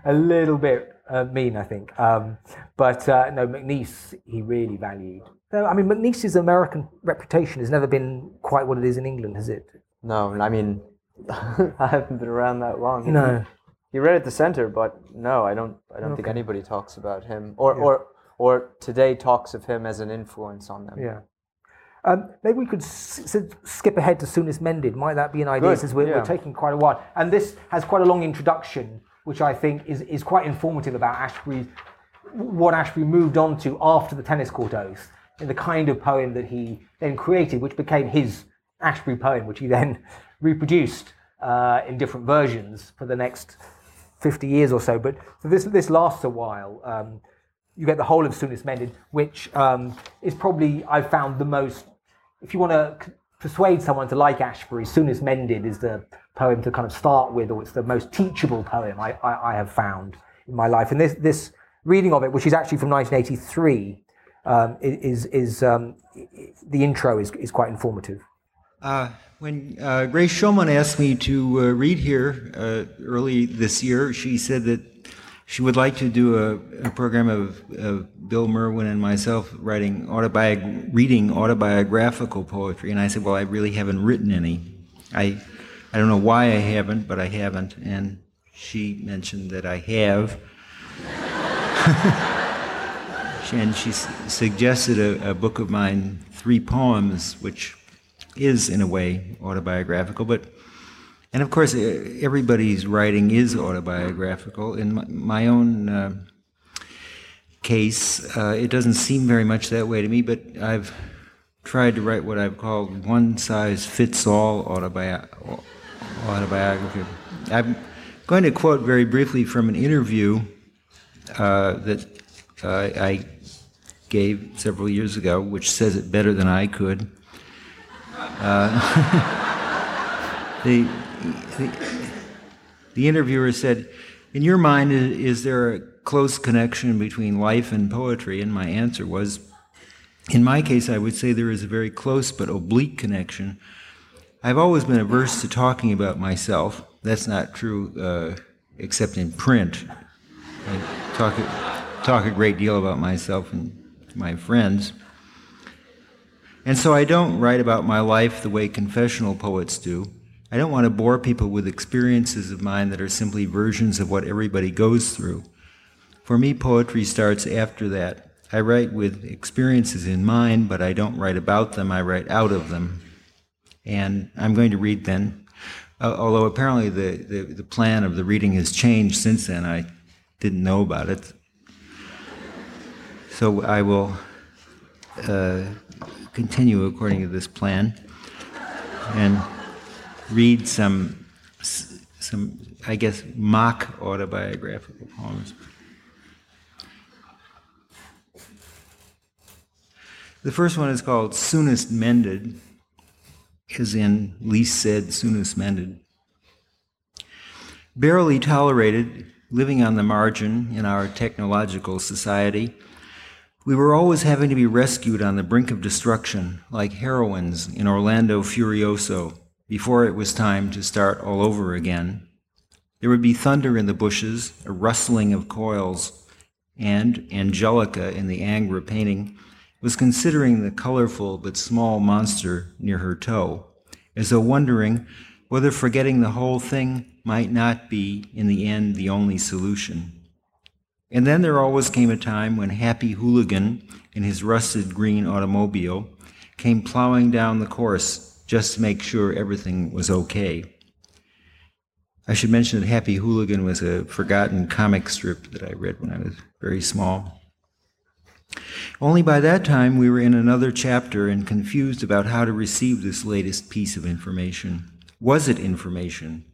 a little bit uh, mean, I think. Um, but uh, no, MacNeice he really valued. I mean, MacNeice's American reputation has never been quite what it is in England, has it? No, I mean, I haven't been around that long. No. He read at the center, but no, I don't. I don't okay. think anybody talks about him, or yeah. or or today talks of him as an influence on them. Yeah. Um, maybe we could s- s- skip ahead to Soonest Mended. Might that be an idea? Good. Since we're, yeah. we're, taking quite a while, and this has quite a long introduction, which I think is is quite informative about Ashbery, what Ashbery moved on to after the tennis court oath, and the kind of poem that he then created, which became his Ashbery poem, which he then reproduced uh, in different versions for the next 50 years or so. But so this, this lasts a while. Um, you get the whole of Soonest Mended, which um, is probably, I've found the most, if you want to c- persuade someone to like Ashbery, Soonest Mended is the poem to kind of start with, or it's the most teachable poem I, I, I have found in my life. And this, this reading of it, which is actually from 1983, um, is, is um, the intro is, is quite informative. Uh, when uh, Grace Schulman asked me to uh, read here uh, early this year, she said that she would like to do a, a program of, of, Bill Merwin and myself writing autobiog- reading autobiographical poetry, and I said, "Well, I really haven't written any. I, I don't know why I haven't, but I haven't." And she mentioned that I have. and she suggested a, a book of mine, three poems, which is in a way autobiographical, but and of course everybody's writing is autobiographical. In my, own uh, case, uh, it doesn't seem very much that way to me, but I've tried to write what I've called one size fits all autobi- autobiography. I'm going to quote very briefly from an interview uh, that uh, I gave several years ago, which says it better than I could. Uh, the, the, interviewer said, In your mind, is there a close connection between life and poetry? And my answer was, In my case, I would say there is a very close but oblique connection. I've always been averse to talking about myself. That's not true, uh, except in print. I talk, talk a great deal about myself and my friends. And so I don't write about my life the way confessional poets do. I don't want to bore people with experiences of mine that are simply versions of what everybody goes through. For me, poetry starts after that. I write with experiences in mind, but I don't write about them, I write out of them. And I'm going to read then, uh, although apparently the, the, the plan of the reading has changed since then. I didn't know about it. So I will uh, continue according to this plan and read some, some I guess, mock autobiographical poems. The first one is called Soonest Mended, as in least said, soonest mended. Barely tolerated, living on the margin in our technological society, we were always having to be rescued on the brink of destruction, like heroines in Orlando Furioso, before it was time to start all over again. There would be thunder in the bushes, a rustling of coils, and Angelica in the Ingres painting was considering the colorful but small monster near her toe, as though wondering whether forgetting the whole thing might not be, in the end, the only solution. And then there always came a time when Happy Hooligan, in his rusted green automobile, came plowing down the course just to make sure everything was okay. I should mention that Happy Hooligan was a forgotten comic strip that I read when I was very small. Only by that time we were in another chapter and confused about how to receive this latest piece of information. Was it information?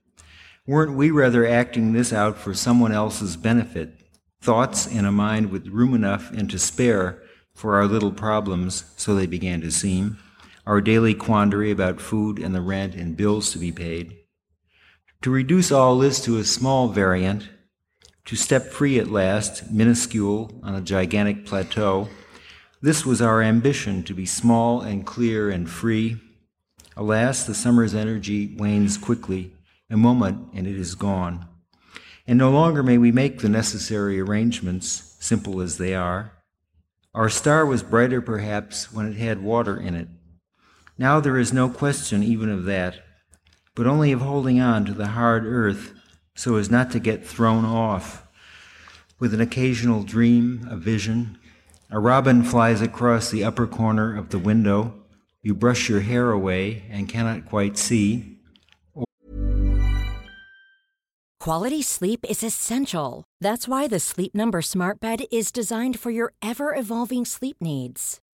Weren't we rather acting this out for someone else's benefit thoughts and a mind with room enough and to spare for our little problems, so they began to seem, our daily quandary about food and the rent and bills to be paid. To reduce all this to a small variant, to step free at last, minuscule, on a gigantic plateau, this was our ambition to be small and clear and free. Alas, the summer's energy wanes quickly, a moment and it is gone. And no longer may we make the necessary arrangements, simple as they are. Our star was brighter, perhaps, when it had water in it. Now there is no question even of that, but only of holding on to the hard earth so as not to get thrown off. With an occasional dream, a vision, a robin flies across the upper corner of the window. You brush your hair away and cannot quite see. Quality sleep is essential. That's why the Sleep Number Smart Bed is designed for your ever evolving sleep needs.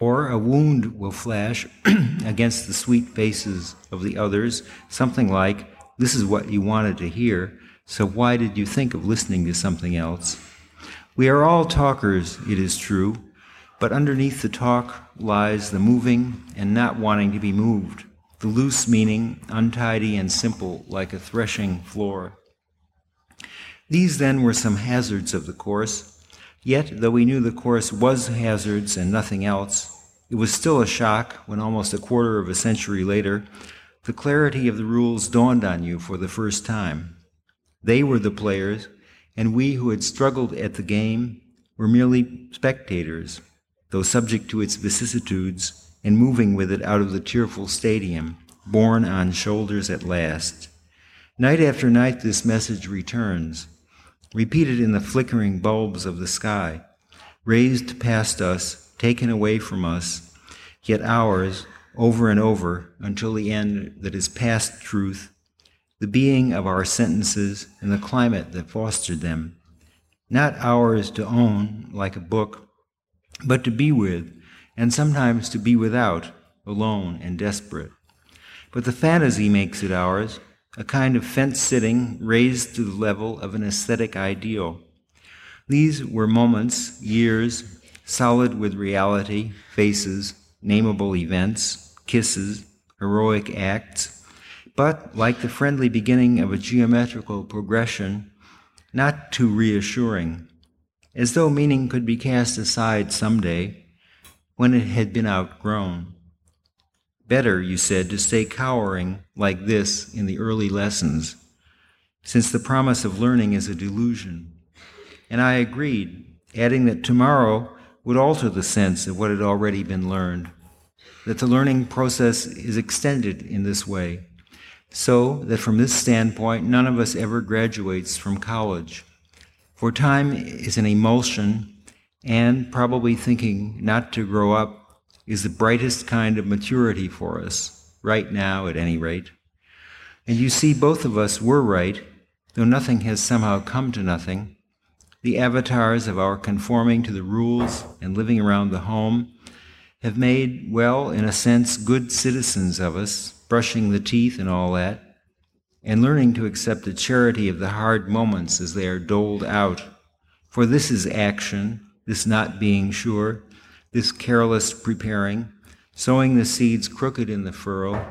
Or a wound will flash against the sweet faces of the others, something like, This is what you wanted to hear, so why did you think of listening to something else? We are all talkers, it is true, but underneath the talk lies the moving and not wanting to be moved, the loose meaning, untidy and simple like a threshing floor. These then were some hazards of the course Yet, though we knew the course was hazards and nothing else, it was still a shock when almost a quarter of a century later, the clarity of the rules dawned on you for the first time. They were the players, and we who had struggled at the game were merely spectators, though subject to its vicissitudes and moving with it out of the tearful stadium, borne on shoulders at last. Night after night, this message returns repeated in the flickering bulbs of the sky, raised past us, taken away from us, yet ours, over and over, until the end that is past truth, the being of our sentences and the climate that fostered them, not ours to own like a book, but to be with, and sometimes to be without, alone and desperate. But the fantasy makes it ours, a kind of fence sitting raised to the level of an aesthetic ideal. These were moments, years, solid with reality, faces, nameable events, kisses, heroic acts, but like the friendly beginning of a geometrical progression, not too reassuring, as though meaning could be cast aside some day when it had been outgrown. Better, you said, to stay cowering like this in the early lessons, since the promise of learning is a delusion. And I agreed, adding that tomorrow would alter the sense of what had already been learned, that the learning process is extended in this way, so that from this standpoint, none of us ever graduates from college. For time is an emulsion, and probably thinking not to grow up is the brightest kind of maturity for us, right now at any rate. And you see, both of us were right, though nothing has somehow come to nothing. The avatars of our conforming to the rules and living around the home have made, well, in a sense, good citizens of us, brushing the teeth and all that, and learning to accept the charity of the hard moments as they are doled out. For this is action, this not being sure, this careless preparing, sowing the seeds crooked in the furrow,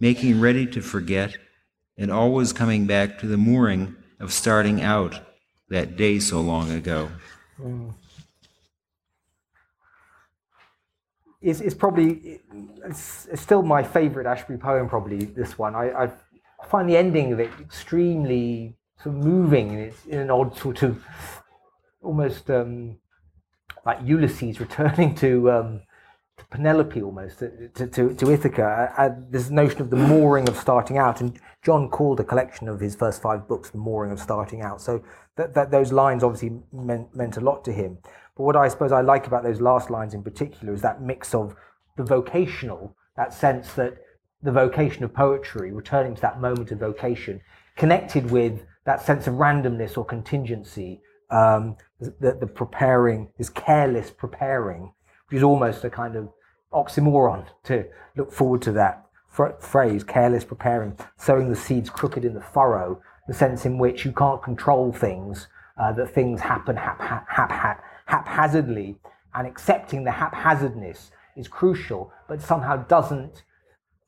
making ready to forget, and always coming back to the mooring of starting out that day so long ago. Mm. It's, probably it's, it's, still my favorite Ashbery poem. Probably this one. I, I find the ending of it extremely sort of moving, and it's in an odd sort of almost um, like Ulysses returning to, um, to Penelope almost, to, to, to Ithaca. This notion of the mooring of starting out. And John called a collection of his first five books The Mooring of Starting Out. So that, that those lines obviously meant, meant a lot to him. But what I suppose I like about those last lines in particular is that mix of the vocational, that sense that the vocation of poetry, returning to that moment of vocation, connected with that sense of randomness or contingency um, the, the preparing, this careless preparing, which is almost a kind of oxymoron to look forward to that phrase, careless preparing, sowing the seeds crooked in the furrow, the sense in which you can't control things, uh, that things happen hap- hap- hap- haphazardly, and accepting the haphazardness is crucial, but somehow doesn't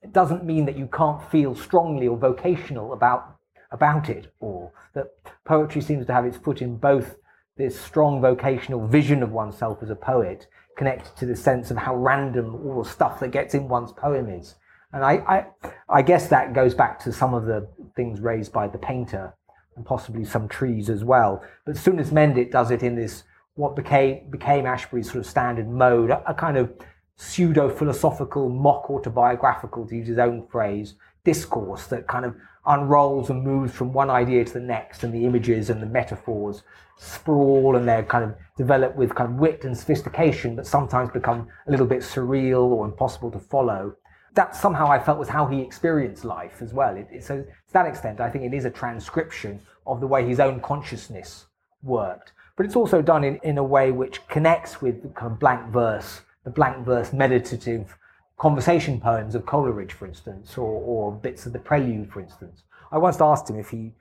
it doesn't mean that you can't feel strongly or vocational about about it all. That poetry seems to have its foot in both this strong vocational vision of oneself as a poet, connected to the sense of how random all the stuff that gets in one's poem is. And I, I, I guess that goes back to some of the things raised by the painter and possibly some trees as well. But Soonest Mended does it in this what became became Ashbery's sort of standard mode, a, a kind of pseudo philosophical, mock autobiographical, to use his own phrase, discourse that kind of unrolls and moves from one idea to the next, and the images and the metaphors sprawl and they're kind of developed with kind of wit and sophistication, but sometimes become a little bit surreal or impossible to follow. That somehow I felt was how he experienced life as well. It, so to that extent, I think it is a transcription of the way his own consciousness worked. But it's also done in, in a way which connects with the kind of blank verse, the blank verse meditative conversation poems of Coleridge, for instance, or, or bits of the Prelude, for instance. I once asked him if he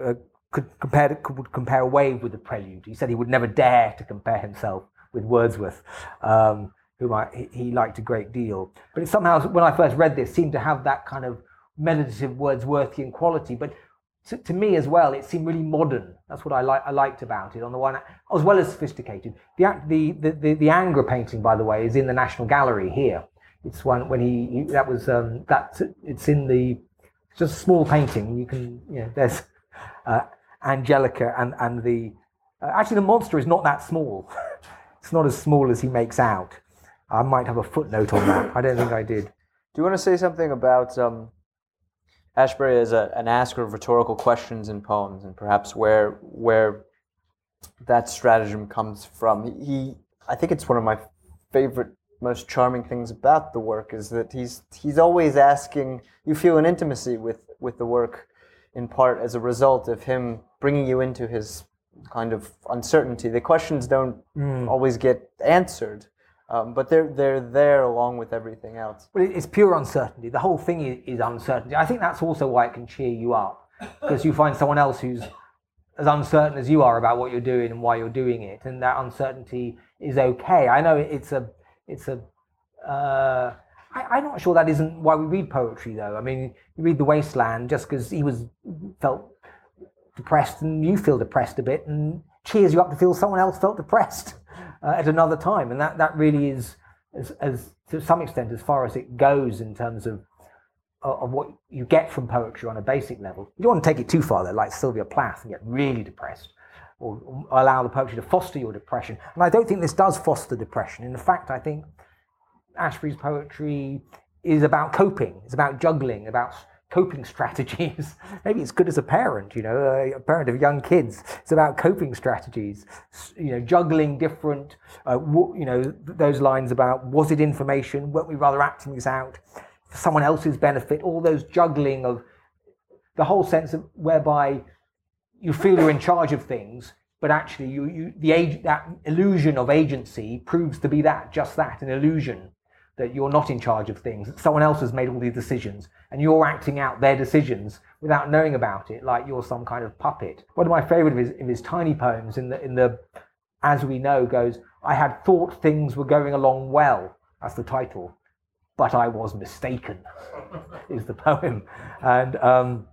uh, could compare could compare a wave with the Prelude. He said he would never dare to compare himself with Wordsworth, um, whom I, he, liked a great deal. But it somehow, when I first read this, seemed to have that kind of meditative Wordsworthian quality. But to, to me as well, it seemed really modern. That's what I, li- I liked about it. On the one, as well as sophisticated. The, the the, the the painting, by the way, is in the National Gallery here. It's one when he, he that was um, that it's in the just a small painting. You can you know there's uh, Angelica and and the uh, actually the monster is not that small. it's not as small as he makes out. I might have a footnote on that. I don't think I did. Do you want to say something about um, Ashbery as a, an asker of rhetorical questions in poems, and perhaps where where that stratagem comes from? He, I think it's one of my favorite most charming things about the work is that he's he's always asking you feel an intimacy with with the work in part as a result of him bringing you into his kind of uncertainty. The questions don't mm. always get answered um, but they're they're there along with everything else. Well it's pure uncertainty. The whole thing is, is uncertainty. I think that's also why it can cheer you up because you find someone else who's as uncertain as you are about what you're doing and why you're doing it and that uncertainty is okay. I know it's a it's a. Uh, I, am not sure that isn't why we read poetry, though. I mean, you read The Wasteland just because he was felt depressed, and you feel depressed a bit, and cheers you up to feel someone else felt depressed uh, at another time, and that that really is, as, as to some extent, as far as it goes in terms of of what you get from poetry on a basic level. You don't want to take it too far, though, like Sylvia Plath, and get really depressed or allow the poetry to foster your depression. And I don't think this does foster depression. In fact, I think Ashbery's poetry is about coping, it's about juggling, about coping strategies. Maybe it's good as a parent, you know, a parent of young kids. It's about coping strategies, you know, juggling different, uh, you know, those lines about was it information? Weren't we rather acting this out for someone else's benefit? All those juggling of the whole sense of whereby you feel you're in charge of things, but actually you, you the age, that illusion of agency proves to be that, just that, an illusion that you're not in charge of things. that Someone else has made all these decisions and you're acting out their decisions without knowing about it, like you're some kind of puppet. One of my favorite of his, of his tiny poems in the, in the, as we know, goes, I had thought things were going along well. That's the title. But I was mistaken, is the poem. And, um,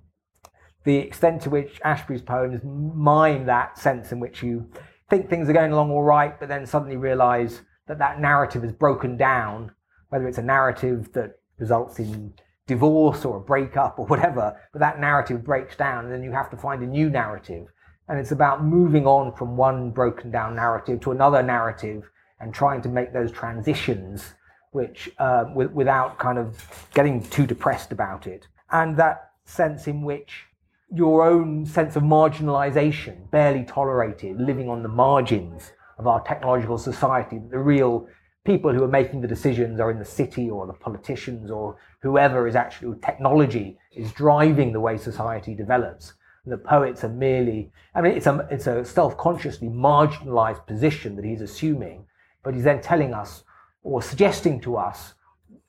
the extent to which Ashbery's poems mime that sense in which you think things are going along all right, but then suddenly realize that that narrative is broken down, whether it's a narrative that results in divorce or a breakup or whatever, but that narrative breaks down and then you have to find a new narrative. And it's about moving on from one broken down narrative to another narrative and trying to make those transitions which uh, w- without kind of getting too depressed about it. And that sense in which your own sense of marginalization, barely tolerated, living on the margins of our technological society. The real people who are making the decisions are in the city or the politicians or whoever is actually technology is driving the way society develops. And the poets are merely, I mean, it's a, it's a self-consciously marginalized position that he's assuming, but he's then telling us or suggesting to us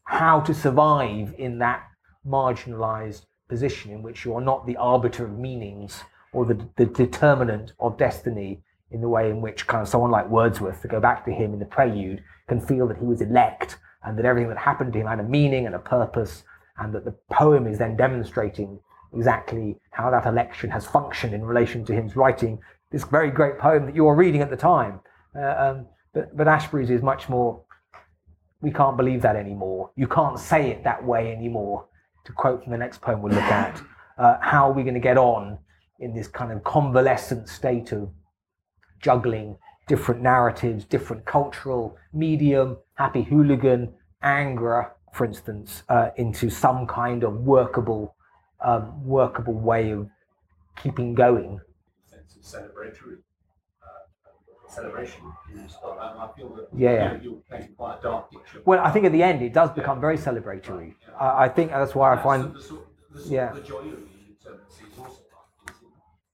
how to survive in that marginalized position in which you are not the arbiter of meanings or the, the determinant of destiny in the way in which kind of someone like Wordsworth, to go back to him in the prelude, can feel that he was elect and that everything that happened to him had a meaning and a purpose, and that the poem is then demonstrating exactly how that election has functioned in relation to him writing this very great poem that you were reading at the time. Uh, um, but, but Ashbery's is much more, we can't believe that anymore. You can't say it that way anymore. To quote from the next poem we'll look at, uh, how are we going to get on in this kind of convalescent state of juggling different narratives, different cultural medium, happy hooligan, Ingres, for instance, uh, into some kind of workable, um, workable way of keeping going. Celebratory celebration. Um, I feel that Yeah. you're painting quite a dark picture. Well, I think at the end it does become very celebratory. I, I think that's why I find, the, sort- the, yeah. the joy of the eternity is also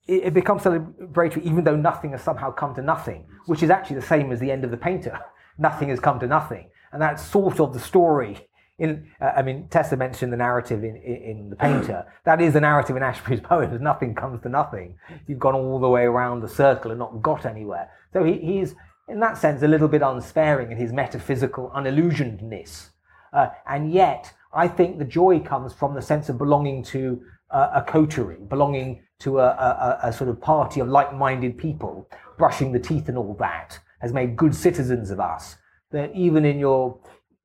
it, it becomes celebratory even though nothing has somehow come to nothing, which is actually the same as the end of the painter. nothing has come to nothing. And that's sort of the story. In, uh, I mean, Tessa mentioned the narrative in, in, in The Painter. That is the narrative in Ashbery's poems. Nothing comes to nothing. You've gone all the way around the circle and not got anywhere. So he, he's, in that sense, a little bit unsparing in his metaphysical unillusionedness. Uh, and yet, I think the joy comes from the sense of belonging to uh, a coterie, belonging to a, a, a sort of party of like-minded people, brushing the teeth and all that, has made good citizens of us. That even in your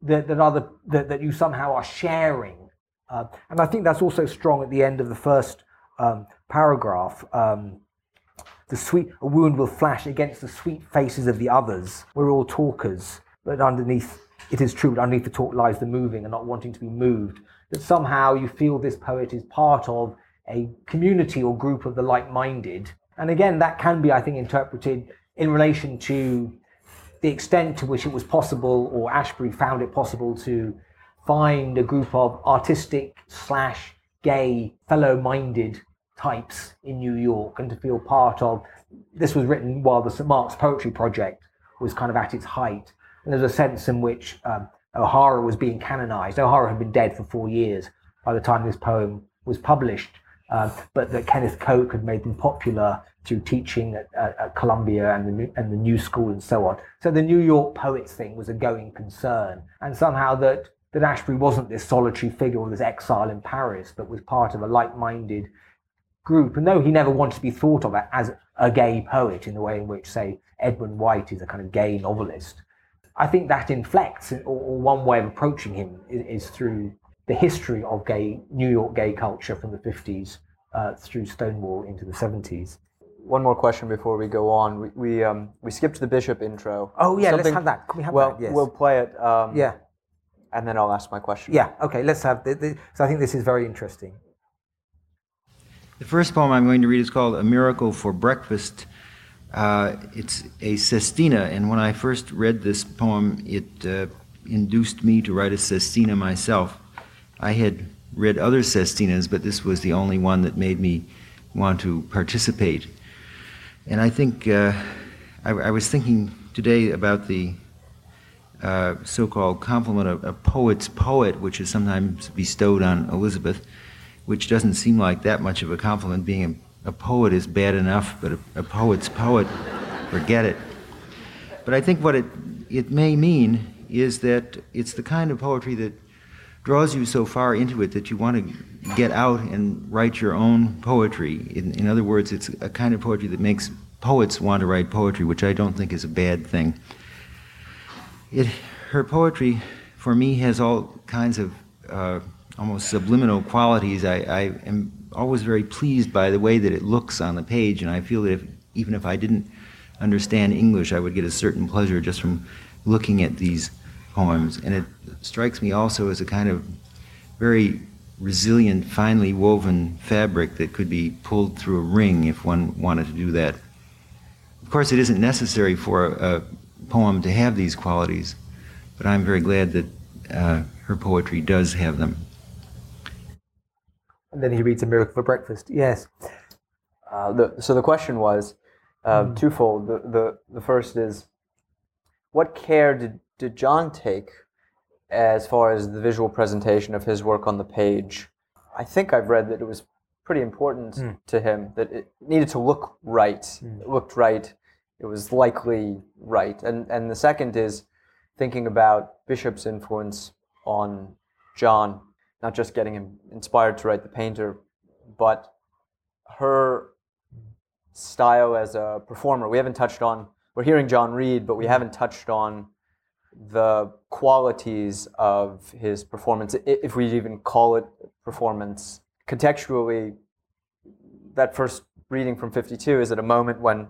that, that other that, that you somehow are sharing, uh, and I think that's also strong at the end of the first um, paragraph. Um, the sweet a wound will flash against the sweet faces of the others. We're all talkers, but underneath it is true, but underneath the talk lies the moving and not wanting to be moved. That somehow you feel this poet is part of a community or group of the like-minded. And again, that can be, I think, interpreted in relation to the extent to which it was possible, or Ashbery found it possible to find a group of artistic slash gay fellow-minded types in New York, and to feel part of. This was written while the St Mark's Poetry Project was kind of at its height, and there's a sense in which um, O'Hara was being canonized. O'Hara had been dead for four years by the time this poem was published, uh, but that Kenneth Koch had made them popular through teaching at, at, at Columbia and the, new, and the New School and so on. So the New York poets thing was a going concern, and somehow that that Ashbery wasn't this solitary figure or this exile in Paris, but was part of a like-minded group. And though he never wanted to be thought of as a gay poet in the way in which, say, Edmund White is a kind of gay novelist, I think that inflects, or, one way of approaching him is, through the history of gay New York gay culture from the 50s uh, through Stonewall into the 70s. One more question before we go on. We we, um, we skipped the bishop intro. Oh yeah, let's have that. Can we have well, that? Yes. we'll play it. Um, yeah. And then I'll ask my question. Yeah. Okay. Let's have. The, the, so I think this is very interesting. The first poem I'm going to read is called A Miracle for Breakfast. Uh, it's a sestina, and when I first read this poem, it uh, induced me to write a sestina myself. I had read other sestinas, but this was the only one that made me want to participate. And I think uh, I, I was thinking today about the uh, so-called compliment of a poet's poet, which is sometimes bestowed on Elizabeth, which doesn't seem like that much of a compliment. Being a, a poet is bad enough, but a, a poet's poet, forget it. But I think what it, it may mean is that it's the kind of poetry that draws you so far into it that you want to get out and write your own poetry. In, in other words, it's a kind of poetry that makes poets want to write poetry, which I don't think is a bad thing. It, her poetry, for me, has all kinds of uh, almost subliminal qualities. I, I am always very pleased by the way that it looks on the page, and I feel that if, even if I didn't understand English, I would get a certain pleasure just from looking at these poems. And it strikes me also as a kind of very resilient, finely woven fabric that could be pulled through a ring if one wanted to do that. Of course, it isn't necessary for a, a poem to have these qualities, but I'm very glad that uh, her poetry does have them. And then he reads A Miracle for Breakfast. Yes. Uh, the, so the question was uh, twofold. The, the the first is, what care did did John take as far as the visual presentation of his work on the page? I think I've read that it was pretty important Mm. to him that it needed to look right. It looked right it was likely right. And and the second is thinking about Bishop's influence on John, not just getting him inspired to write The Painter, but her style as a performer. We haven't touched on. We're hearing John read, but we haven't touched on the qualities of his performance, if we even call it performance. Contextually, that first reading from 52 is at a moment when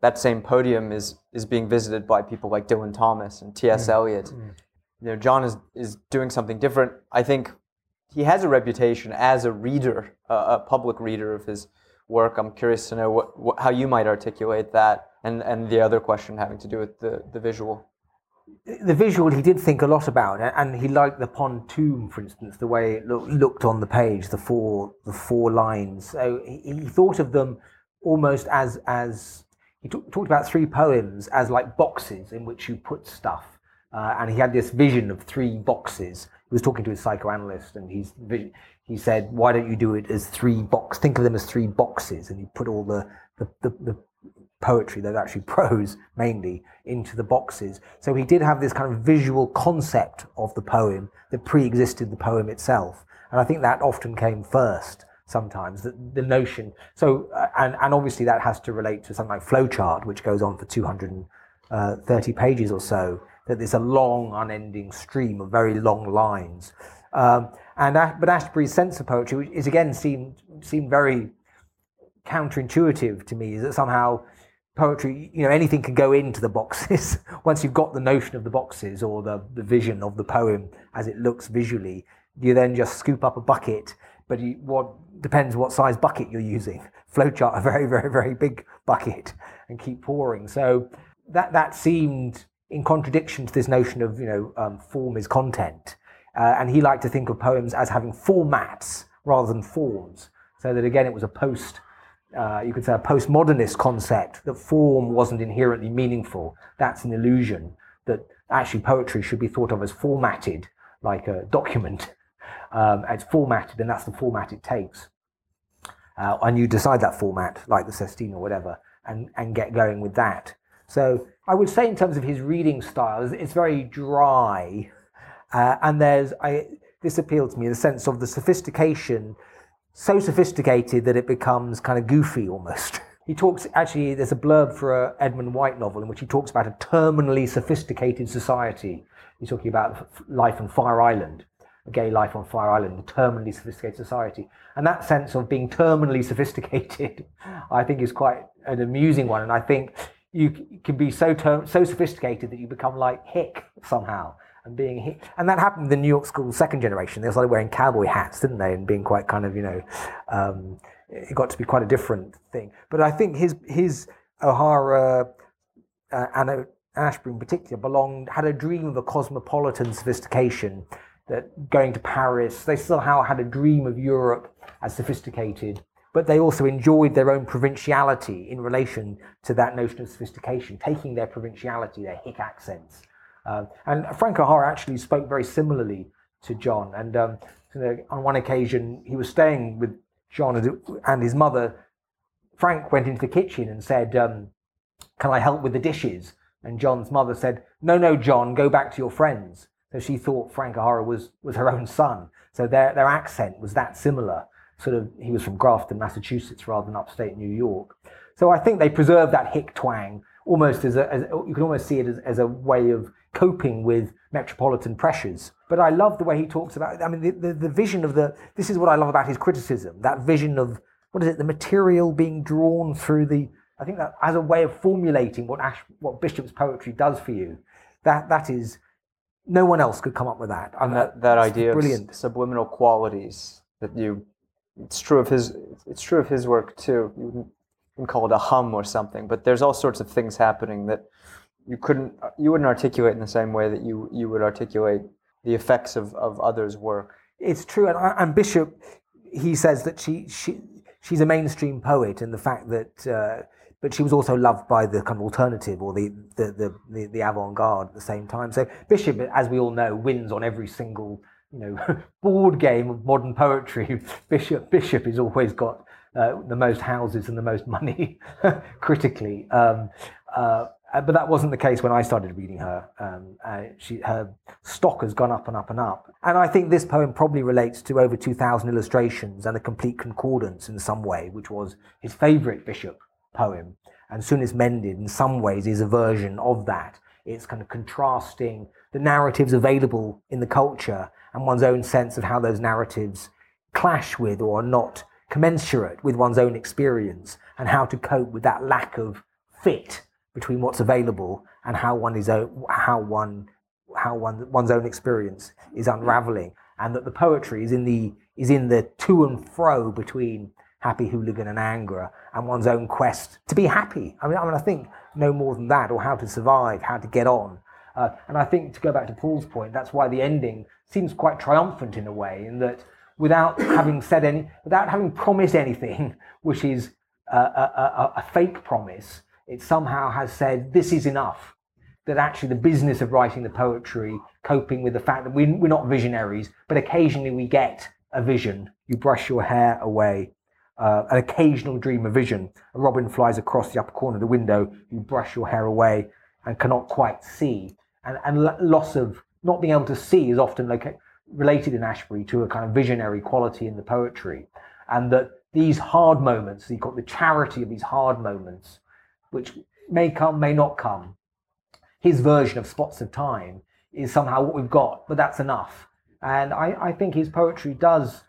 that same podium is, is being visited by people like Dylan Thomas and T.S. Mm. Eliot. Mm. You know, John is, is doing something different. I think he has a reputation as a reader, uh, a public reader of his work. I'm curious to know what, what, how you might articulate that, and, and the other question having to do with the, the visual the visual he did think a lot about, and he liked the pontoon, for instance, the way it look, looked on the page, the four the four lines. So he, he thought of them almost as as he t- talked about three poems as like boxes in which you put stuff, uh, and he had this vision of three boxes. He was talking to his psychoanalyst, and he's he said, "Why don't you do it as three box? Think of them as three boxes, and you put all the the, the, the poetry, there's actually prose mainly, into the boxes. So he did have this kind of visual concept of the poem that pre existed the poem itself. And I think that often came first sometimes, the, the notion. So, uh, and, and obviously that has to relate to something like Flowchart, which goes on for 230 uh, pages or so, that there's a long, unending stream of very long lines. Um, and but Ashbery's sense of poetry is again seemed seemed very counterintuitive to me. Is that somehow poetry, you know, anything can go into the boxes. Once you've got the notion of the boxes or the, the vision of the poem as it looks visually, you then just scoop up a bucket. But you, what depends what size bucket you're using. Flowchart a very, very, very big bucket and keep pouring. So that that seemed in contradiction to this notion of you know um, form is content. Uh, and he liked to think of poems as having formats rather than forms. So that again, it was a post uh, you could say, a postmodernist concept that form wasn't inherently meaningful. That's an illusion. That actually poetry should be thought of as formatted, like a document. Um, it's formatted, and that's the format it takes. Uh, and you decide that format, like the Sestina or whatever, and, and get going with that. So I would say, in terms of his reading style, it's very dry, uh, and there's I, this appealed to me in the sense of the sophistication so sophisticated that it becomes kind of goofy almost. He talks, actually, there's a blurb for a Edmund White novel in which he talks about a terminally sophisticated society. He's talking about life on Fire Island, a gay life on Fire Island, a terminally sophisticated society. And that sense of being terminally sophisticated, I think, is quite an amusing one. And I think you can be so ter- so sophisticated that you become like Hick somehow and being hit. And that happened with the New York School second generation. They started wearing cowboy hats, didn't they? And being quite kind of, you know, um, it got to be quite a different thing. But I think his his O'Hara uh, and Ashbery in particular belonged had a dream of a cosmopolitan sophistication. That going to Paris, they somehow had a dream of Europe as sophisticated but they also enjoyed their own provinciality in relation to that notion of sophistication, taking their provinciality, their hick accents, um, and Frank O'Hara actually spoke very similarly to John. And um, on one occasion, he was staying with John and his mother. Frank went into the kitchen and said, um, Can I help with the dishes? And John's mother said, No, no, John, go back to your friends. So she thought Frank O'Hara was, was her own son. So their, their accent was that similar. Sort of, he was from Grafton, Massachusetts, rather than upstate New York. So I think they preserved that hick twang almost as a, as, you can almost see it as, as a way of coping with metropolitan pressures. But I love the way he talks about, it. I mean, the, the, the, vision of the, this is what I love about his criticism, that vision of, what is it, the material being drawn through the, I think that as a way of formulating what Ash, what Bishop's poetry does for you, that, that is, no one else could come up with that. And that, that idea brilliant. of subliminal qualities that you, it's true of his, it's true of his work too. You wouldn't, you call it a hum or something, but there's all sorts of things happening that you couldn't you wouldn't articulate in the same way that you you would articulate the effects of, of others' work. It's true, and, and Bishop he says that she she she's a mainstream poet, and the fact that. Uh, but she was also loved by the kind of alternative or the the, the, the, the avant-garde at the same time. So Bishop, as we all know, wins on every single you know board game of modern poetry. Bishop Bishop has always got uh, the most houses and the most money, critically. Um, uh, but that wasn't the case when I started reading her. Um, uh, she, her stock has gone up and up and up. And I think this poem probably relates to over 2,000 illustrations and a complete concordance in some way, which was his favourite Bishop poem. And Soonest Mended, in some ways, is a version of that. It's kind of contrasting the narratives available in the culture and one's own sense of how those narratives clash with or are not commensurate with one's own experience and how to cope with that lack of fit between what's available and how one is how one how one one's own experience is unraveling and that the poetry is in the is in the to and fro between happy hooligan and anger and one's own quest to be happy. I mean, I mean, I think no more than that, or how to survive, how to get on. Uh, and I think to go back to Paul's point, that's why the ending seems quite triumphant in a way, in that without having said any, without having promised anything, which is a, a, a, a fake promise, it somehow has said this is enough. That actually the business of writing the poetry, coping with the fact that we, we're not visionaries, but occasionally we get a vision. You brush your hair away uh, an occasional dream of vision. A robin flies across the upper corner of the window. You brush your hair away and cannot quite see. And, and loss of not being able to see is often loca- related in Ashbery to a kind of visionary quality in the poetry. And that these hard moments, you call the charity of these hard moments, which may come, may not come, his version of spots of time is somehow what we've got, but that's enough. And I, I think his poetry does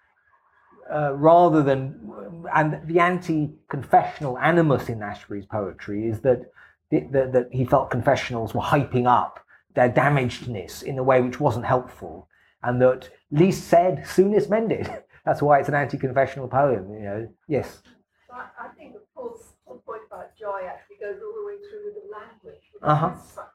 uh, rather than, and the anti-confessional animus in Ashbery's poetry is that, that, that he felt confessionals were hyping up their damagedness in a way which wasn't helpful, and that least said, soonest mended. That's why it's an anti-confessional poem. You know, yes. I, think Paul's, Paul's point about joy actually goes all the way through with the language. Uh-huh.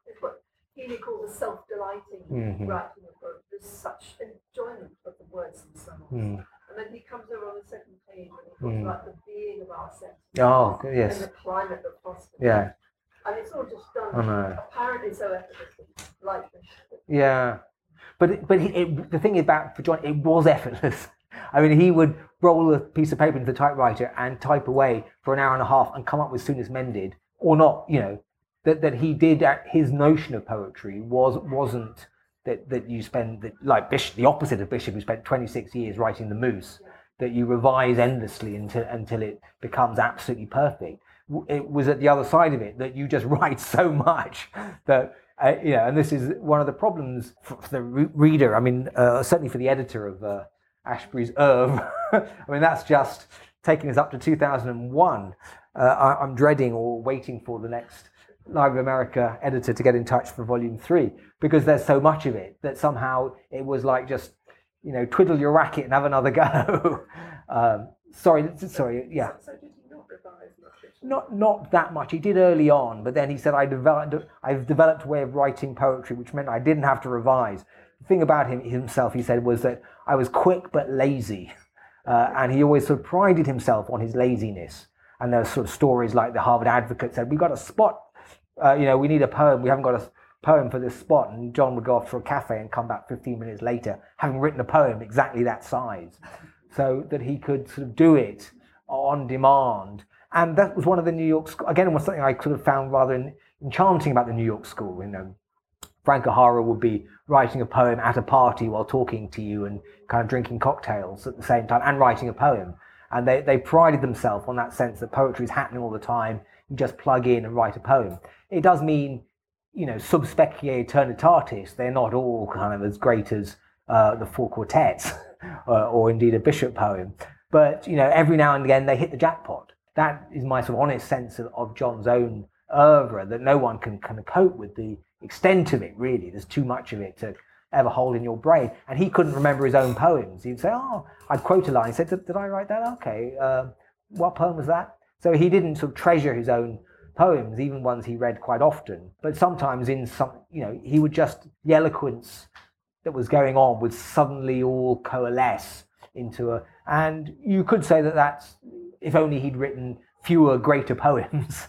It's what Healy called the self-delighting Mhm. writing of poetry. There's such enjoyment of the words themselves. Mm. And then he comes over on the second page and he talks Mm. about the being of our senses. Oh, yes. And the climate that fosters. it. Yeah. And it's all just done know. apparently so effortlessly, like this. Yeah, but it, but it, it, the thing about for John, it was effortless. I mean, he would roll a piece of paper into the typewriter and type away for an hour and a half and come up with Soonest Mended or not. You know, that that he did. uh, His notion of poetry was wasn't that that you spend that, like Bishop, the opposite of Bishop, who spent 26 years writing the Moose, that you revise endlessly until until it becomes absolutely perfect. It was at the other side of it that you just write so much that uh, you know, and this is one of the problems for, for the re- reader. I mean, uh, certainly for the editor of uh, Ashbery's Oeuvre. I mean, that's just taking us up to 2001. Uh, I, I'm dreading or waiting for the next Library of America editor to get in touch for volume three because there's so much of it that somehow it was like just, you know, twiddle your racket and have another go. um, sorry, sorry, yeah. So did he not revise much? Not not that much. He did early on, but then he said I developed I've developed a way of writing poetry, which meant I didn't have to revise. The thing about him himself, he said, was that I was quick but lazy, uh, and he always sort of prided himself on his laziness. And there were sort of stories like the Harvard Advocate said, "We've got a spot. Uh, you know, we need a poem. We haven't got a poem for this spot." And John would go off to a cafe and come back 15 minutes later, having written a poem exactly that size, so that he could sort of do it on demand. And that was one of the New York school. Again, was something I sort of found rather enchanting about the New York school. You know, Frank O'Hara would be writing a poem at a party while talking to you and kind of drinking cocktails at the same time and writing a poem. And they, they prided themselves on that sense that poetry is happening all the time. You just plug in and write a poem. It does mean, you know, sub specie eternitatis. They're not all kind of as great as uh, the four quartets uh, or indeed a bishop poem. But, you know, every now and again they hit the jackpot. That is my sort of honest sense of, of John's own oeuvre, that no one can kind of cope with the extent of it, really. There's too much of it to ever hold in your brain. And he couldn't remember his own poems. He'd say, oh, I'd quote a line. He said, did, did I write that? Okay. Uh, what poem was that? So he didn't sort of treasure his own poems, even ones he read quite often. But sometimes in some, you know, he would just, the eloquence that was going on would suddenly all coalesce into a, and you could say that that's, if only he'd written fewer greater poems.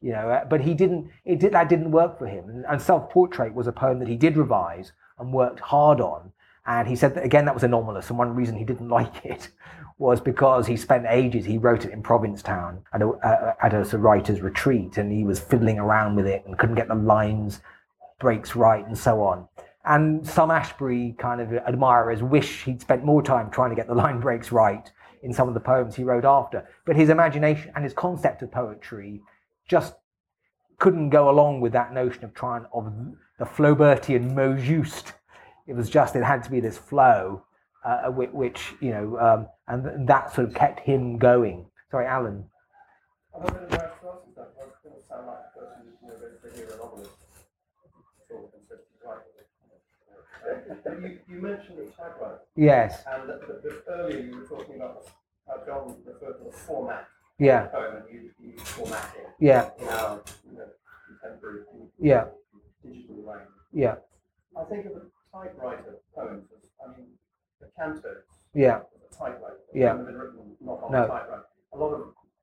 you know, uh, but he didn't. It did that didn't work for him. And, and self portrait was a poem that he did revise and worked hard on. And he said that again that was anomalous, and one reason he didn't like it was because he spent ages. He wrote it in Provincetown at a, uh, at a, writer's retreat, and he was fiddling around with it and couldn't get the lines breaks right and so on. And some Ashbery kind of admirers wish he'd spent more time trying to get the line breaks right in some of the poems he wrote after. But his imagination and his concept of poetry just couldn't go along with that notion of trying of the Flaubertian mot juste. It was just it had to be this flow, uh, which, which, you know, um, and that sort of kept him going. Sorry, Alan. You, you mentioned the typewriter. Yes. And earlier you were talking about how John referred to the format. Yeah. The poem and you, you formatting. Yeah. In our you know, contemporary Yeah. Digital. Yeah. I think of a typewriter poems as, I mean, the cantos. Yeah. The typewriter. Yeah. Have been written not on No. a typewriter. A lot of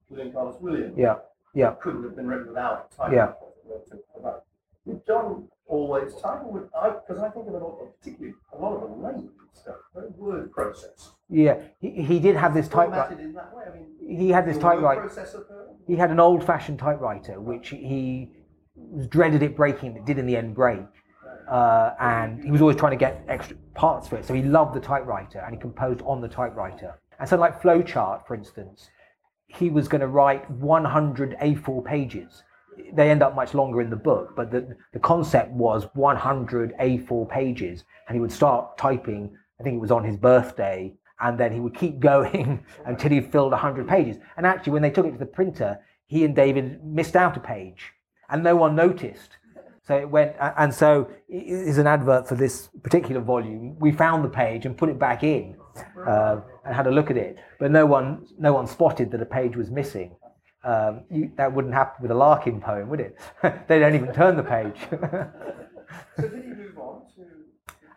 William Carlos Williams. Yeah. Yeah. Couldn't have been written without a Yeah. typewriter. Did John always type, would I? Because I think of a lot, of, particularly a lot of the late stuff, very word process. Yeah. He, he did have this typewriter. Formatted in that way. I mean, He had this typewriter. He had an old-fashioned typewriter, which he dreaded it breaking. It did in the end break, uh, and he was always trying to get extra parts for it. So he loved the typewriter, and he composed on the typewriter. And so, like Flowchart, for instance, he was going to write 100 A4 pages. They end up much longer in the book, but the, the concept was 100 A4 pages, and he would start typing. I think it was on his birthday, and then he would keep going until he filled 100 pages. And actually, when they took it to the printer, he and David missed out a page, and no one noticed. So it went, and so it is an advert for this particular volume. We found the page and put it back in, uh, and had a look at it, but no one, no one spotted that a page was missing. Um, you, that wouldn't happen with a Larkin poem, would it? they don't even turn the page. So did he move on to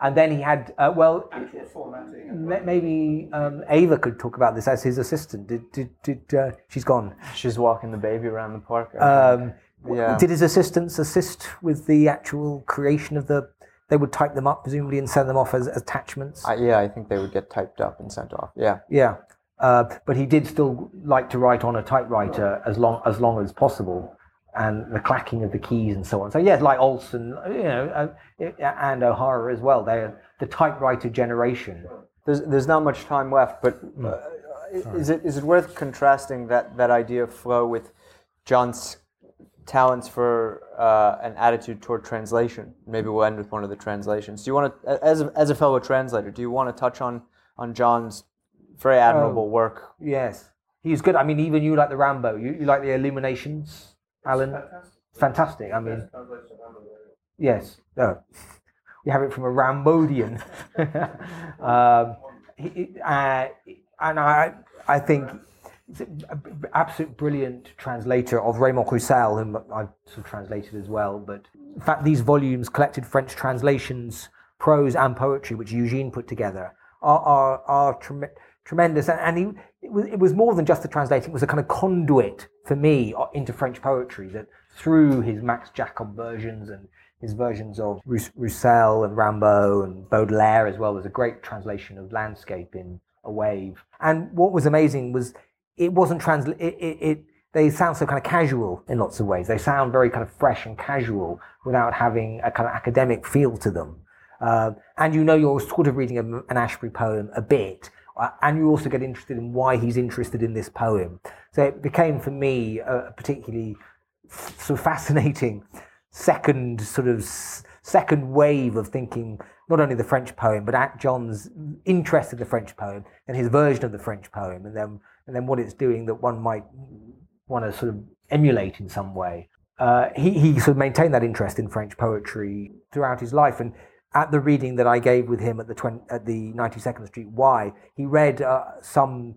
and then he had, uh, well, actual formatting? and- maybe um, Ava could talk about this as his assistant. Did, did, did uh, she's gone? She's walking the baby around the park. I Um, think. w- yeah. Did his assistants assist with the actual creation of the? They would type them up presumably and send them off as attachments. I, yeah, I think they would get typed up and sent off. Yeah. yeah, uh, but he did still like to write on a typewriter as long as long as possible, and the clacking of the keys and so on. So yes, like Olson, you know, uh, and O'Hara as well. They're the typewriter generation. There's there's not much time left, but uh, is it is it worth contrasting that that idea of flow with John's talents for uh, an attitude toward translation? Maybe we'll end with one of the translations. Do you want to, as a, as a fellow translator, do you want to touch on on John's very admirable Oh. work? Yes, he's good. I mean, even you like the Rimbaud. You, you like the Illuminations, Alan? Fantastic. I mean, yes. No. You have it from a Rimbaudian. um, he- he- uh, and I, I think he's an absolute brilliant translator of Raymond Roussel, whom I've sort of translated as well. But in fact, these volumes, collected French translations, prose and poetry, which Eugene put together, are are, are trem- tremendous. And, and he, it, was, it was more than just the translating; it was a kind of conduit for me uh, into French poetry. That through his Max Jacob versions and his versions of Roussel and Rimbaud and Baudelaire as well. There's a great translation of landscape in A Wave. And what was amazing was it wasn't transla It, it, it they sound so kind of casual in lots of ways. They sound very kind of fresh and casual without having a kind of academic feel to them. Um, and you know you're sort of reading a, an Ashbery poem a bit, uh, and you also get interested in why he's interested in this poem. So it became for me a particularly f- sort of fascinating second sort of s- second wave of thinking not only the French poem but at John's interest in the French poem and his version of the French poem and then and then what it's doing that one might want to sort of emulate in some way. Uh, he, he sort of maintained that interest in French poetry throughout his life and at the reading that I gave with him at the 20, at the 92nd Street Y, he read uh, some,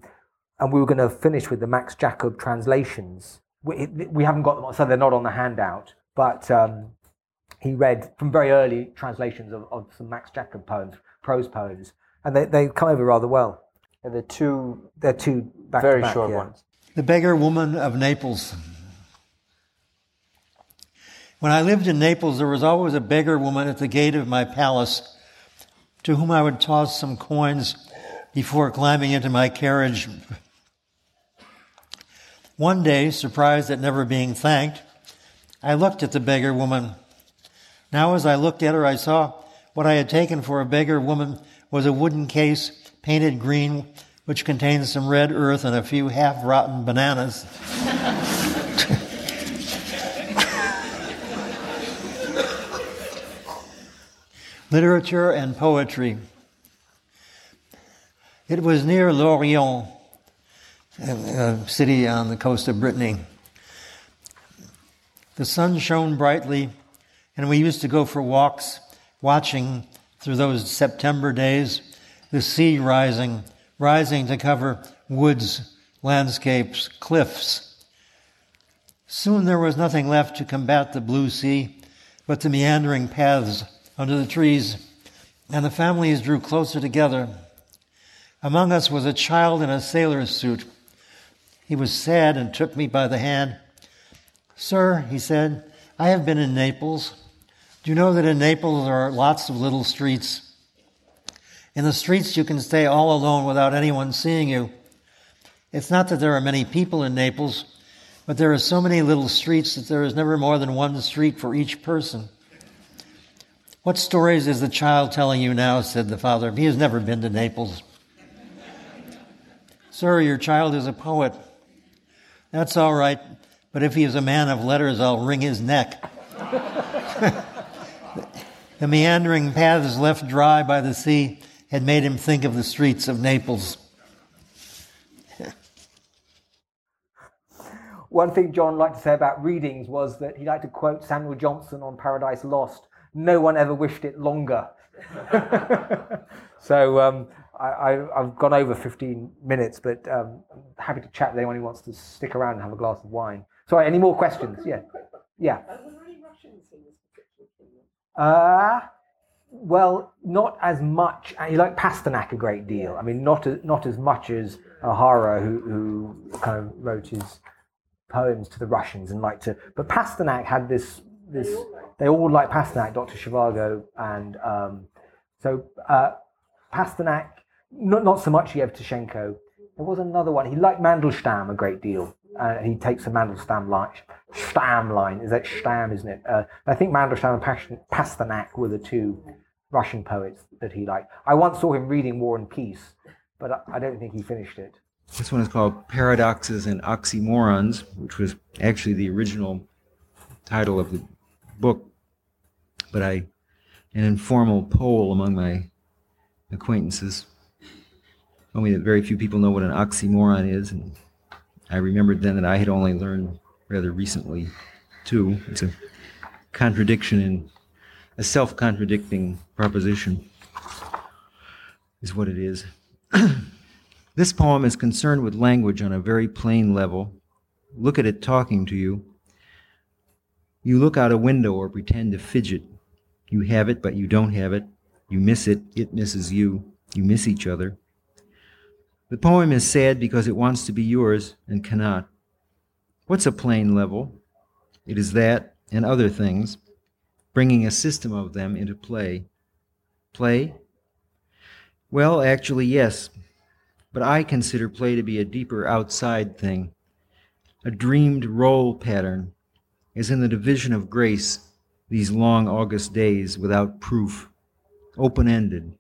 and we were going to finish with the Max Jacob translations. We, we haven't got them, so they're not on the handout. But um, he read from very early translations of, of some Max Jacob poems, prose poems, and they, they come over rather well. Yeah, the two They're two back very back, short yeah. ones. The Beggar Woman of Naples. When I lived in Naples, there was always a beggar woman at the gate of my palace to whom I would toss some coins before climbing into my carriage. One day, surprised at never being thanked, I looked at the beggar woman. Now, as I looked at her, I saw what I had taken for a beggar woman was a wooden case painted green, which contains some red earth and a few half rotten bananas. Literature and poetry. It was near Lorient, a city on the coast of Brittany. The sun shone brightly, and we used to go for walks, watching through those September days the sea rising, rising to cover woods, landscapes, cliffs. Soon there was nothing left to combat the blue sea but the meandering paths under the trees, and the families drew closer together. Among us was a child in a sailor's suit. He was sad and took me by the hand. Sir, he said, I have been in Naples. Do you know that in Naples there are lots of little streets? In the streets, you can stay all alone without anyone seeing you. It's not that there are many people in Naples, but there are so many little streets that there is never more than one street for each person. What stories is the child telling you now? said the father. He has never been to Naples. Sir, your child is a poet. That's all right, but if he is a man of letters, I'll wring his neck. the meandering paths left dry by the sea had made him think of the streets of Naples. One thing John liked to say about readings was that he liked to quote Samuel Johnson on Paradise Lost no one ever wished it longer. so um, I, have gone over 15 minutes, but um, I'm happy to chat with anyone who wants to stick around and have a glass of wine. Sorry, any more questions? Yeah. Yeah. Uh, well, not as much. You like Pasternak a great deal. I mean, not as, not as much as O'Hara, who, who kind of wrote his poems to the Russians and liked to. But Pasternak had this this. They all like Pasternak, Dr. Zhivago, and um, so uh, Pasternak. Not not so much Yevtushenko. There was another one. He liked Mandelstam a great deal. Uh, he takes a Mandelstam line. Stam line is that Stam, isn't it? Uh, I think Mandelstam and Pasternak were the two Russian poets that he liked. I once saw him reading War and Peace, but I, don't think he finished it. This one is called Paradoxes and Oxymorons, which was actually the original title of the book, but I, an informal poll among my acquaintances, told me that very few people know what an oxymoron is, and I remembered then that I had only learned rather recently, too. It's a contradiction in a self-contradicting proposition, is what it is. this poem is concerned with language on a very plain level. Look at it talking to you. You look out a window or pretend to fidget. You have it, but you don't have it. You miss it, it misses you. You miss each other. The poem is sad because it wants to be yours and cannot. What's a plain level? It is that and other things, bringing a system of them into play. Play? Well, actually, yes, but I consider play to be a deeper outside thing, a dreamed role pattern as in the division of grace these long August days without proof, open ended.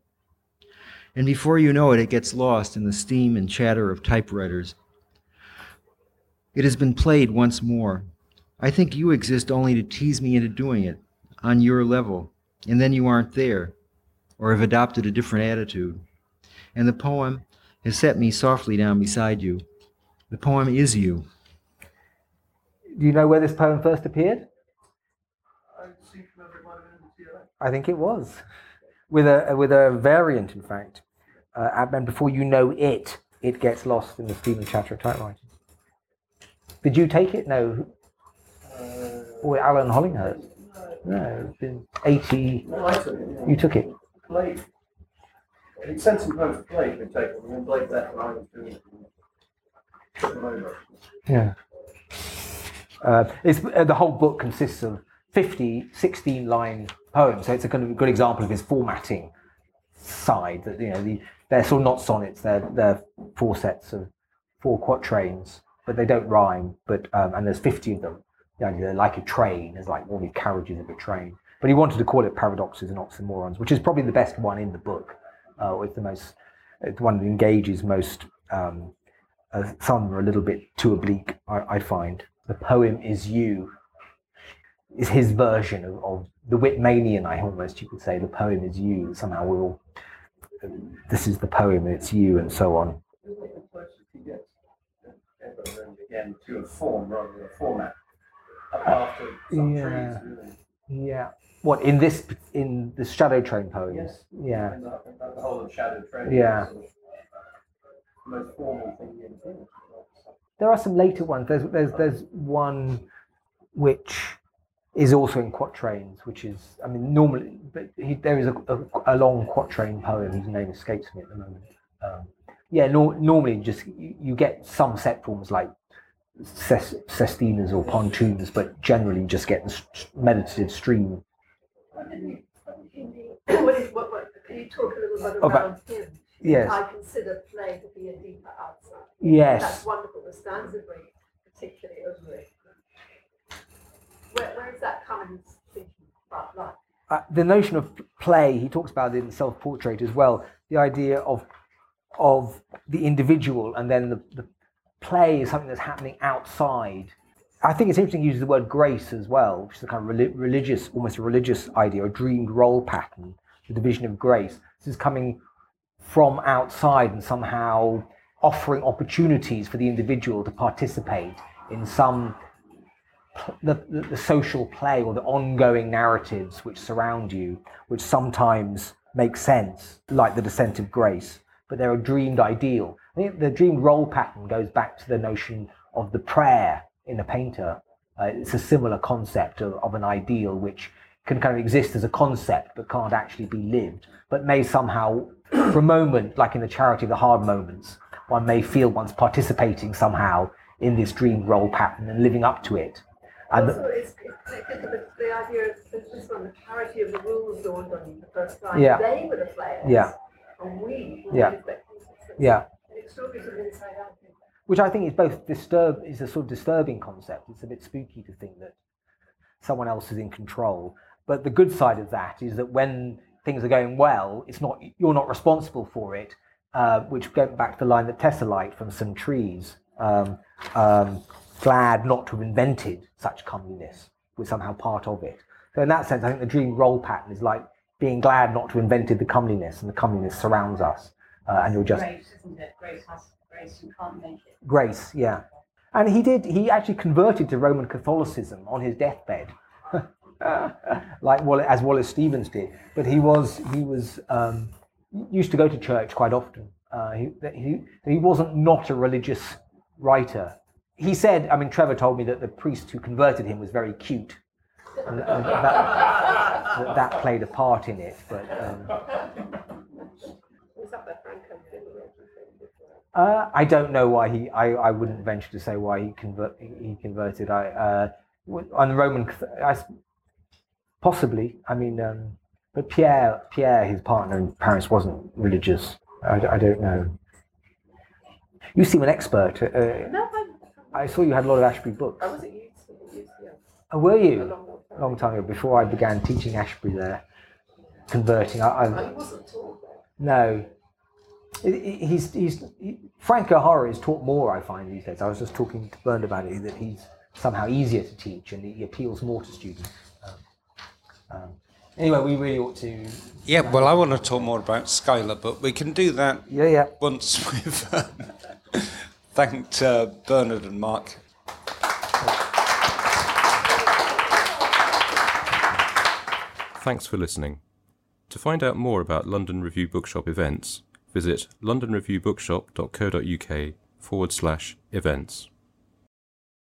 And before you know it, it gets lost in the steam and chatter of typewriters. It has been played once more. I think you exist only to tease me into doing it, on your level, and then you aren't there, or have adopted a different attitude. And the poem has set me softly down beside you. The poem is you. Do you know where this poem first appeared? I think it was, with a with a variant, in fact. Uh, and before you know it, it gets lost in the Stephen Chatter of typewriter. Did you take it? No. Uh, or Alan Hollinghurst? No, it's been 80. You took it. Blake. He sent some poems to Blake and them, and Blake left and I was doing it. Yeah. Uh, uh, the whole book consists of 50, 16 line poems, so it's a kind of good example of his formatting side. That you know, the, they're sort of not sonnets. They're they're four sets of four quatrains, but they don't rhyme. But um, and there's fifty of them. Idea they're like a train. There's like all these carriages of a train. But he wanted to call it paradoxes and oxymorons, which is probably the best one in the book. Uh, it's the most, it's one that engages most. Um, uh, some are a little bit too oblique, I, I find. The poem is you is his version of, of the Whitmanian, I almost you could say. The poem is you. Somehow we're all, this is the poem, it's you, and so on. And again to a form rather than a format? Apart from some Yeah. trees, really. Yeah. What in this in the Shadow Train poems? Yes. Yeah. And the, and the whole of Shadow Train. Yeah. sort of the most formal thing in the There are some later ones. There's there's there's one which is also in quatrains, which is I mean normally, but he, there is a, a, a long quatrain poem whose name escapes me at the moment. Um, yeah, nor, normally just you, you get some set forms like sestinas or pantoums, but generally just get the meditative stream. What is, what, what, can you talk a little bit About- about him? yes. I consider play to be a deeper outside. Yes. That's wonderful. The stanza break, particularly over it. Where, where is that coming thinking about life? uh, the notion of play, he talks about it in Self Portrait as well. The idea of of the individual, and then the, the play is something that's happening outside. I think it's interesting he uses the word grace as well, which is a kind of reli- religious, almost a religious idea, a dreamed role pattern, the division of grace. This is coming from outside and somehow offering opportunities for the individual to participate in some the, the, the social play or the ongoing narratives which surround you, which sometimes make sense, like the descent of grace, but they're a dreamed ideal. Think the dreamed role pattern goes back to the notion of the prayer in a painter. Uh, it's a similar concept of, of an ideal which can kind of exist as a concept but can't actually be lived, but may somehow, for a moment, like in the charity of the hard moments, one may feel one's participating somehow in this dream role pattern and living up to it. And also, it's, it's the, the idea of this one, the clarity of the rules dawned on you the first time. Yeah. They were the players. Yeah. And we Yeah. the. Yeah. Which I think is both disturb is a sort of disturbing concept. It's a bit spooky to think that someone else is in control. But the good side of that is that when things are going well, it's not you're not responsible for it. Uh, which going back to the line that Tessellite from some trees, um, um, glad not to have invented such comeliness, was somehow part of it. So in that sense, I think the dream role pattern is like being glad not to have invented the comeliness, and the comeliness surrounds us, uh, and you're just Grace, isn't it? Grace has grace. You can't make it. Grace, yeah. And he did, he actually converted to Roman Catholicism on his deathbed. like Wall- as Wallace Stevens did. But he was, he was, um, used to go to church quite often. Uh, he, he he wasn't not a religious writer. He said, I mean, Trevor told me that the priest who converted him was very cute. And, and that, that, that played a part in it. But um, It's up there, Franco. Uh, I don't know why he. I, I wouldn't venture to say why he convert he converted. I uh, on the Roman, I possibly. I mean, um, but Pierre Pierre, his partner in Paris, wasn't religious. I, I don't know. You seem an expert. Uh, No, I, I saw you had a lot of Ashbery books. I to it. Yeah. Oh, were you? A long, long time. Long time ago, before I began teaching Ashbery there, converting. I, I, I wasn't taught that. No. He- he- He's, he's, he, Frank O'Hara is taught more, I find, these days. I was just talking to Bernd about it, that he's somehow easier to teach and he appeals more to students. Um, um, anyway, we really ought to. Yeah, well, I want to talk more about Schuyler, but we can do that Yeah, yeah. once we've um, thanked uh, Bernard and Mark. Thanks for listening. To find out more about London Review Bookshop events, visit londonreviewbookshop.co.uk forward slash events.